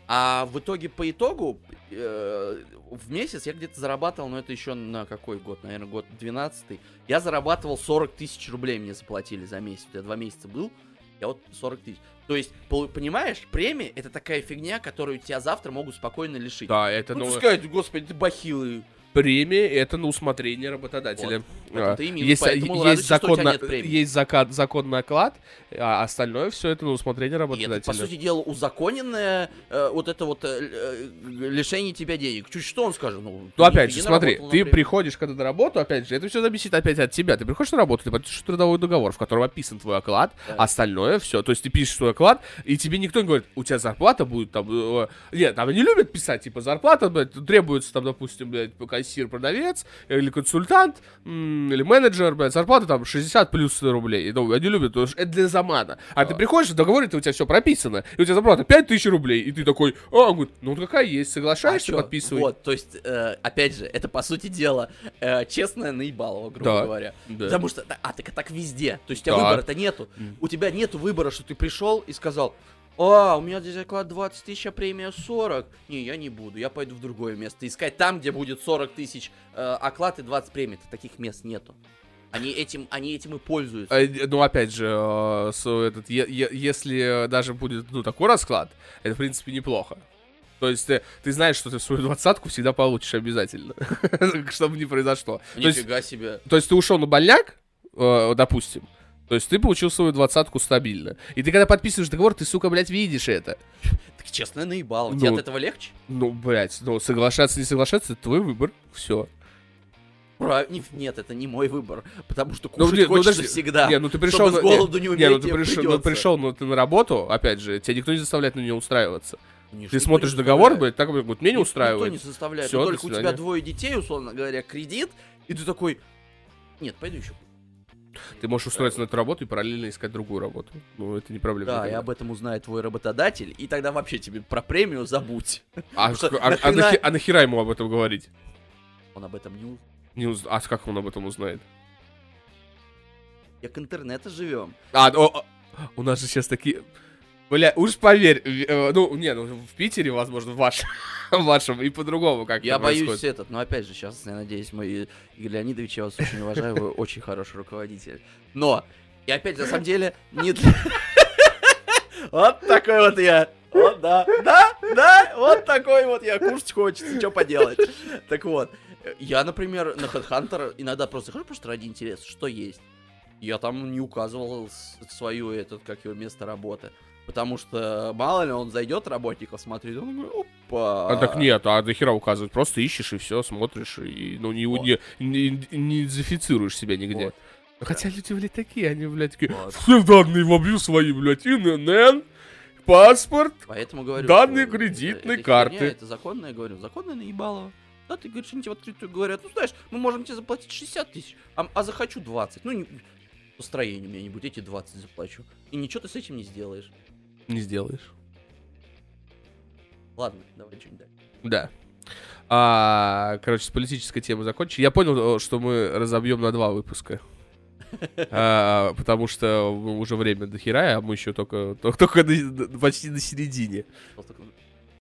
А в итоге, по итогу, э, в месяц я где-то зарабатывал, ну это еще на какой год, наверное, год 12 я зарабатывал 40 тысяч рублей мне заплатили за месяц. Я два месяца был, я вот 40 тысяч. То есть, понимаешь, премия это такая фигня, которую тебя завтра могут спокойно лишить. Да, это, Ну, ну, сказать, господи, ты бахилый. Премия, это на усмотрение работодателя. Вот. И минус, есть, есть, радуйся, закон на- есть закат, закон на оклад, а остальное все это на усмотрение И это, работодателя. по сути дела, узаконенное э, вот это вот э, э, лишение тебя денег. Чуть что он скажет? Ну, Ну, опять не- же, не смотри, наработал, ты приходишь когда на работу, опять же, это все зависит опять от тебя. Ты приходишь на работу, ты подпишешь трудовой договор, в котором описан твой оклад, Да. остальное все. То есть ты пишешь свой оклад, и тебе никто не говорит, у тебя зарплата будет там... э, Нет, там они любят писать, типа, зарплата, блядь, требуется там, допустим, блядь, кассир, продавец, или консультант, или менеджер, блядь, зарплата там 60 плюс рублей. Ну, они любят, потому что это для замана. А ты приходишь в договоре, у тебя все прописано, и у тебя зарплата 5000 рублей, и ты такой, а, он говорит, ну какая есть, А соглашаешься, чё? подписывай. Вот, то есть, э, опять же, это по сути дела э, честное наебалово, грубо Да. говоря. Да. Потому что, а так так везде. То есть у тебя Да. выбора-то нету. М. У тебя нету выбора, что ты пришел и сказал, а, у меня здесь оклад 20 тысяч, а премия 40. Не, я не буду, я пойду в другое место. Искать там, где будет 40 тысяч э, оклад и 20 премий. Таких мест нету. Они этим, они этим и пользуются. Э, Ну, опять же, э, с- этот, е- е- если даже будет, ну, такой расклад, это, в принципе, неплохо. То есть ты, ты знаешь, что ты свою двадцатку всегда получишь обязательно, чтобы не произошло. То есть, Нифига себе. то есть ты ушел на больняк, э, допустим, то есть ты получил свою двадцатку стабильно. И ты когда подписываешь договор, ты, сука, блядь, видишь это. Так честно наебало. Ну, Тебе от этого легче? Ну, блядь, ну, соглашаться, не соглашаться, это твой выбор, все. Прав- не- Нет, это не мой выбор. Потому что Ну, кушать ну, хочется подожди. всегда. Не, ну ты пришел... Чтобы с голоду не не, умереть, ну ты пришел, ну, пришел, ну ты на работу, опять же, тебя никто не заставляет на нее устраиваться. Конечно, Ты смотришь договор, блядь, так, вот, меня не устраивает. Никто не заставляет. Но до только у тебя двое детей, условно говоря, кредит, и ты такой, нет, пойду еще. Ты можешь устроиться на эту работу и параллельно искать другую работу. Ну, это не проблема. Да, и никогда. об этом узнает твой работодатель, и тогда вообще тебе про премию забудь. А, что, а- а нахи- а нахера ему об этом говорить? Он об этом не узнает. Не уз- А как он об этом узнает? Как интернета живем. А, о, о, у нас же сейчас такие... Бля, уж поверь, э, ну, не, ну, в Питере, возможно, в вашем, в вашем и по-другому как Я боюсь этот, но опять же, сейчас, я надеюсь, мой Игорь Леонидович, я вас очень уважаю, вы очень хороший руководитель. Но, и опять, на самом деле, не для... Вот такой вот я. Вот, да, да, да, вот такой вот я. Кушать хочется, что поделать. Так вот, я, например, на Headhunter иногда просто хожу просто ради интереса, что есть. Я там не указывал с- свою, этот, как его, место работы. Потому что, мало ли, он зайдет, работников смотрит, он говорит, опа. А так нет, а нахера указывать? Просто ищешь и все, смотришь, и ну не, Вот. не, не, не идентифицируешь себя нигде. Вот. Ну, Хотя люди, блядь, такие, они, блядь, такие, Вот. все данные вобью свои, блядь, ИНН, паспорт. Поэтому говорю, Данные что кредитной это карты. херня, это законно, я говорю, законно наебалово. Да, ты говоришь, они тебе в открытую говорят, ну знаешь, мы можем тебе заплатить 60 тысяч, а, а захочу 20. Ну, не, построение у меня не будет, эти 20 заплачу. И ничего ты с этим не сделаешь. Не сделаешь. Ладно, давай что-нибудь дальше. Да. А, короче, с политической темы закончили. Я понял, э, что мы разобьем на два выпуска. А, потому что уже время до хера, а мы еще только, только, только на- почти на середине.